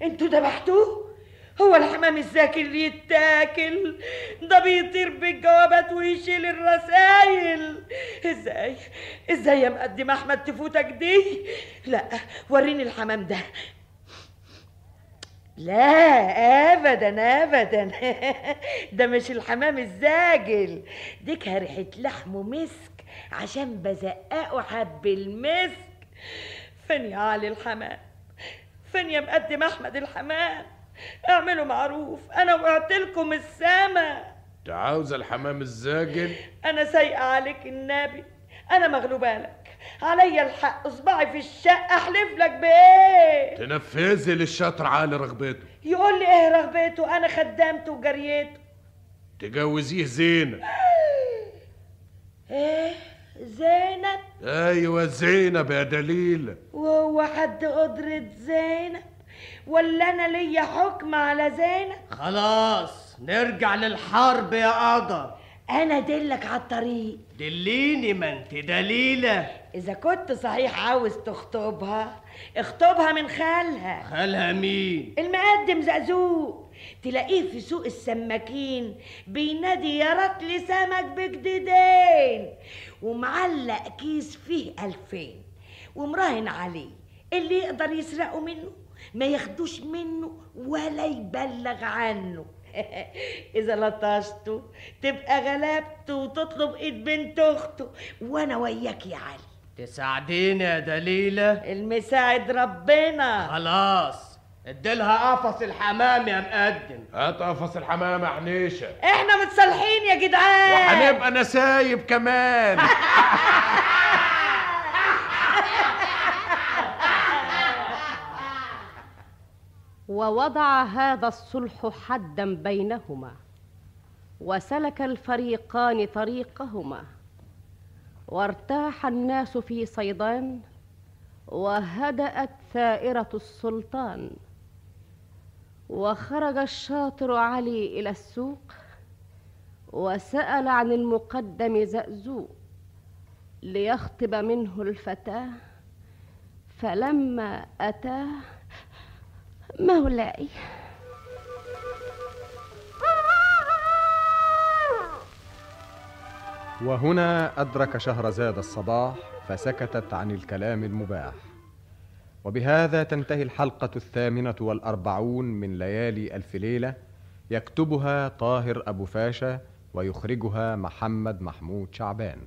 أنتوا ذبحتوه؟ هو الحمام الذاكر يتاكل. ده بيطير بالجوابات ويشيل الرسايل. إزاي؟ إزاي يا مقدم أحمد تفوتك دي؟ لا وريني الحمام ده. لا ابدا ابدا. ده مش الحمام الزاجل. دي ريحه لحم ومسك عشان بزققه حب المسك. فين يا علي الحمام؟ فين يا مقدم أحمد الحمام؟ اعملوا معروف أنا وقعت لكم السما. انت عاوز الحمام الزاجل؟ أنا سايقة عليك النبي أنا مغلوبة لك. عليا الحق اصبعي في الشقة احلف لك بإيه؟ تنفذي للشطر عالي رغبته. يقول لي إيه رغبته؟ أنا خدامته وجريته. تجوزيه زينة. إيه؟ زينب أيوه زينب يا دليلة وهو حد قدرة زينب ولا أنا ليا حكم على زينب خلاص نرجع للحرب يا قدر. أنا دلك على الطريق. دليني ما أنت دليلة. إذا كنت صحيح عاوز تخطبها اخطبها من خالها. خالها مين؟ المقدم زقزوق. تلاقيه في سوق السماكين بينادي يا رطل سمك بجديدين. ومعلق كيس فيه ألفين. ومراهن عليه. اللي يقدر يسرقه منه ما ياخدوش منه ولا يبلغ عنه. إذا لطشته تبقى غلبته وتطلب إيد بنت أخته. وأنا وياك يا علي. تساعديني يا دليلة المساعد ربنا. خلاص اديلها قفص الحمام يا مقدم. هات قفص الحمام يا حنيشة. إحنا متصالحين يا جدعان. وهنبقى نسايب كمان. ووضع هذا الصلح حدا بينهما وسلك الفريقان طريقهما. وارتاح الناس في صيدان وهدأت ثائرة السلطان. وخرج الشاطر علي إلى السوق وسأل عن المقدم زأزوق ليخطب منه الفتاة فلما أتاه مولاي وهنا أدرك شهرزاد الصباح فسكتت عن الكلام المباح. وبهذا تنتهي الحلقة الثامنة والأربعون من ليالي ألف ليلة يكتبها طاهر أبو فاشا ويخرجها محمد محمود شعبان.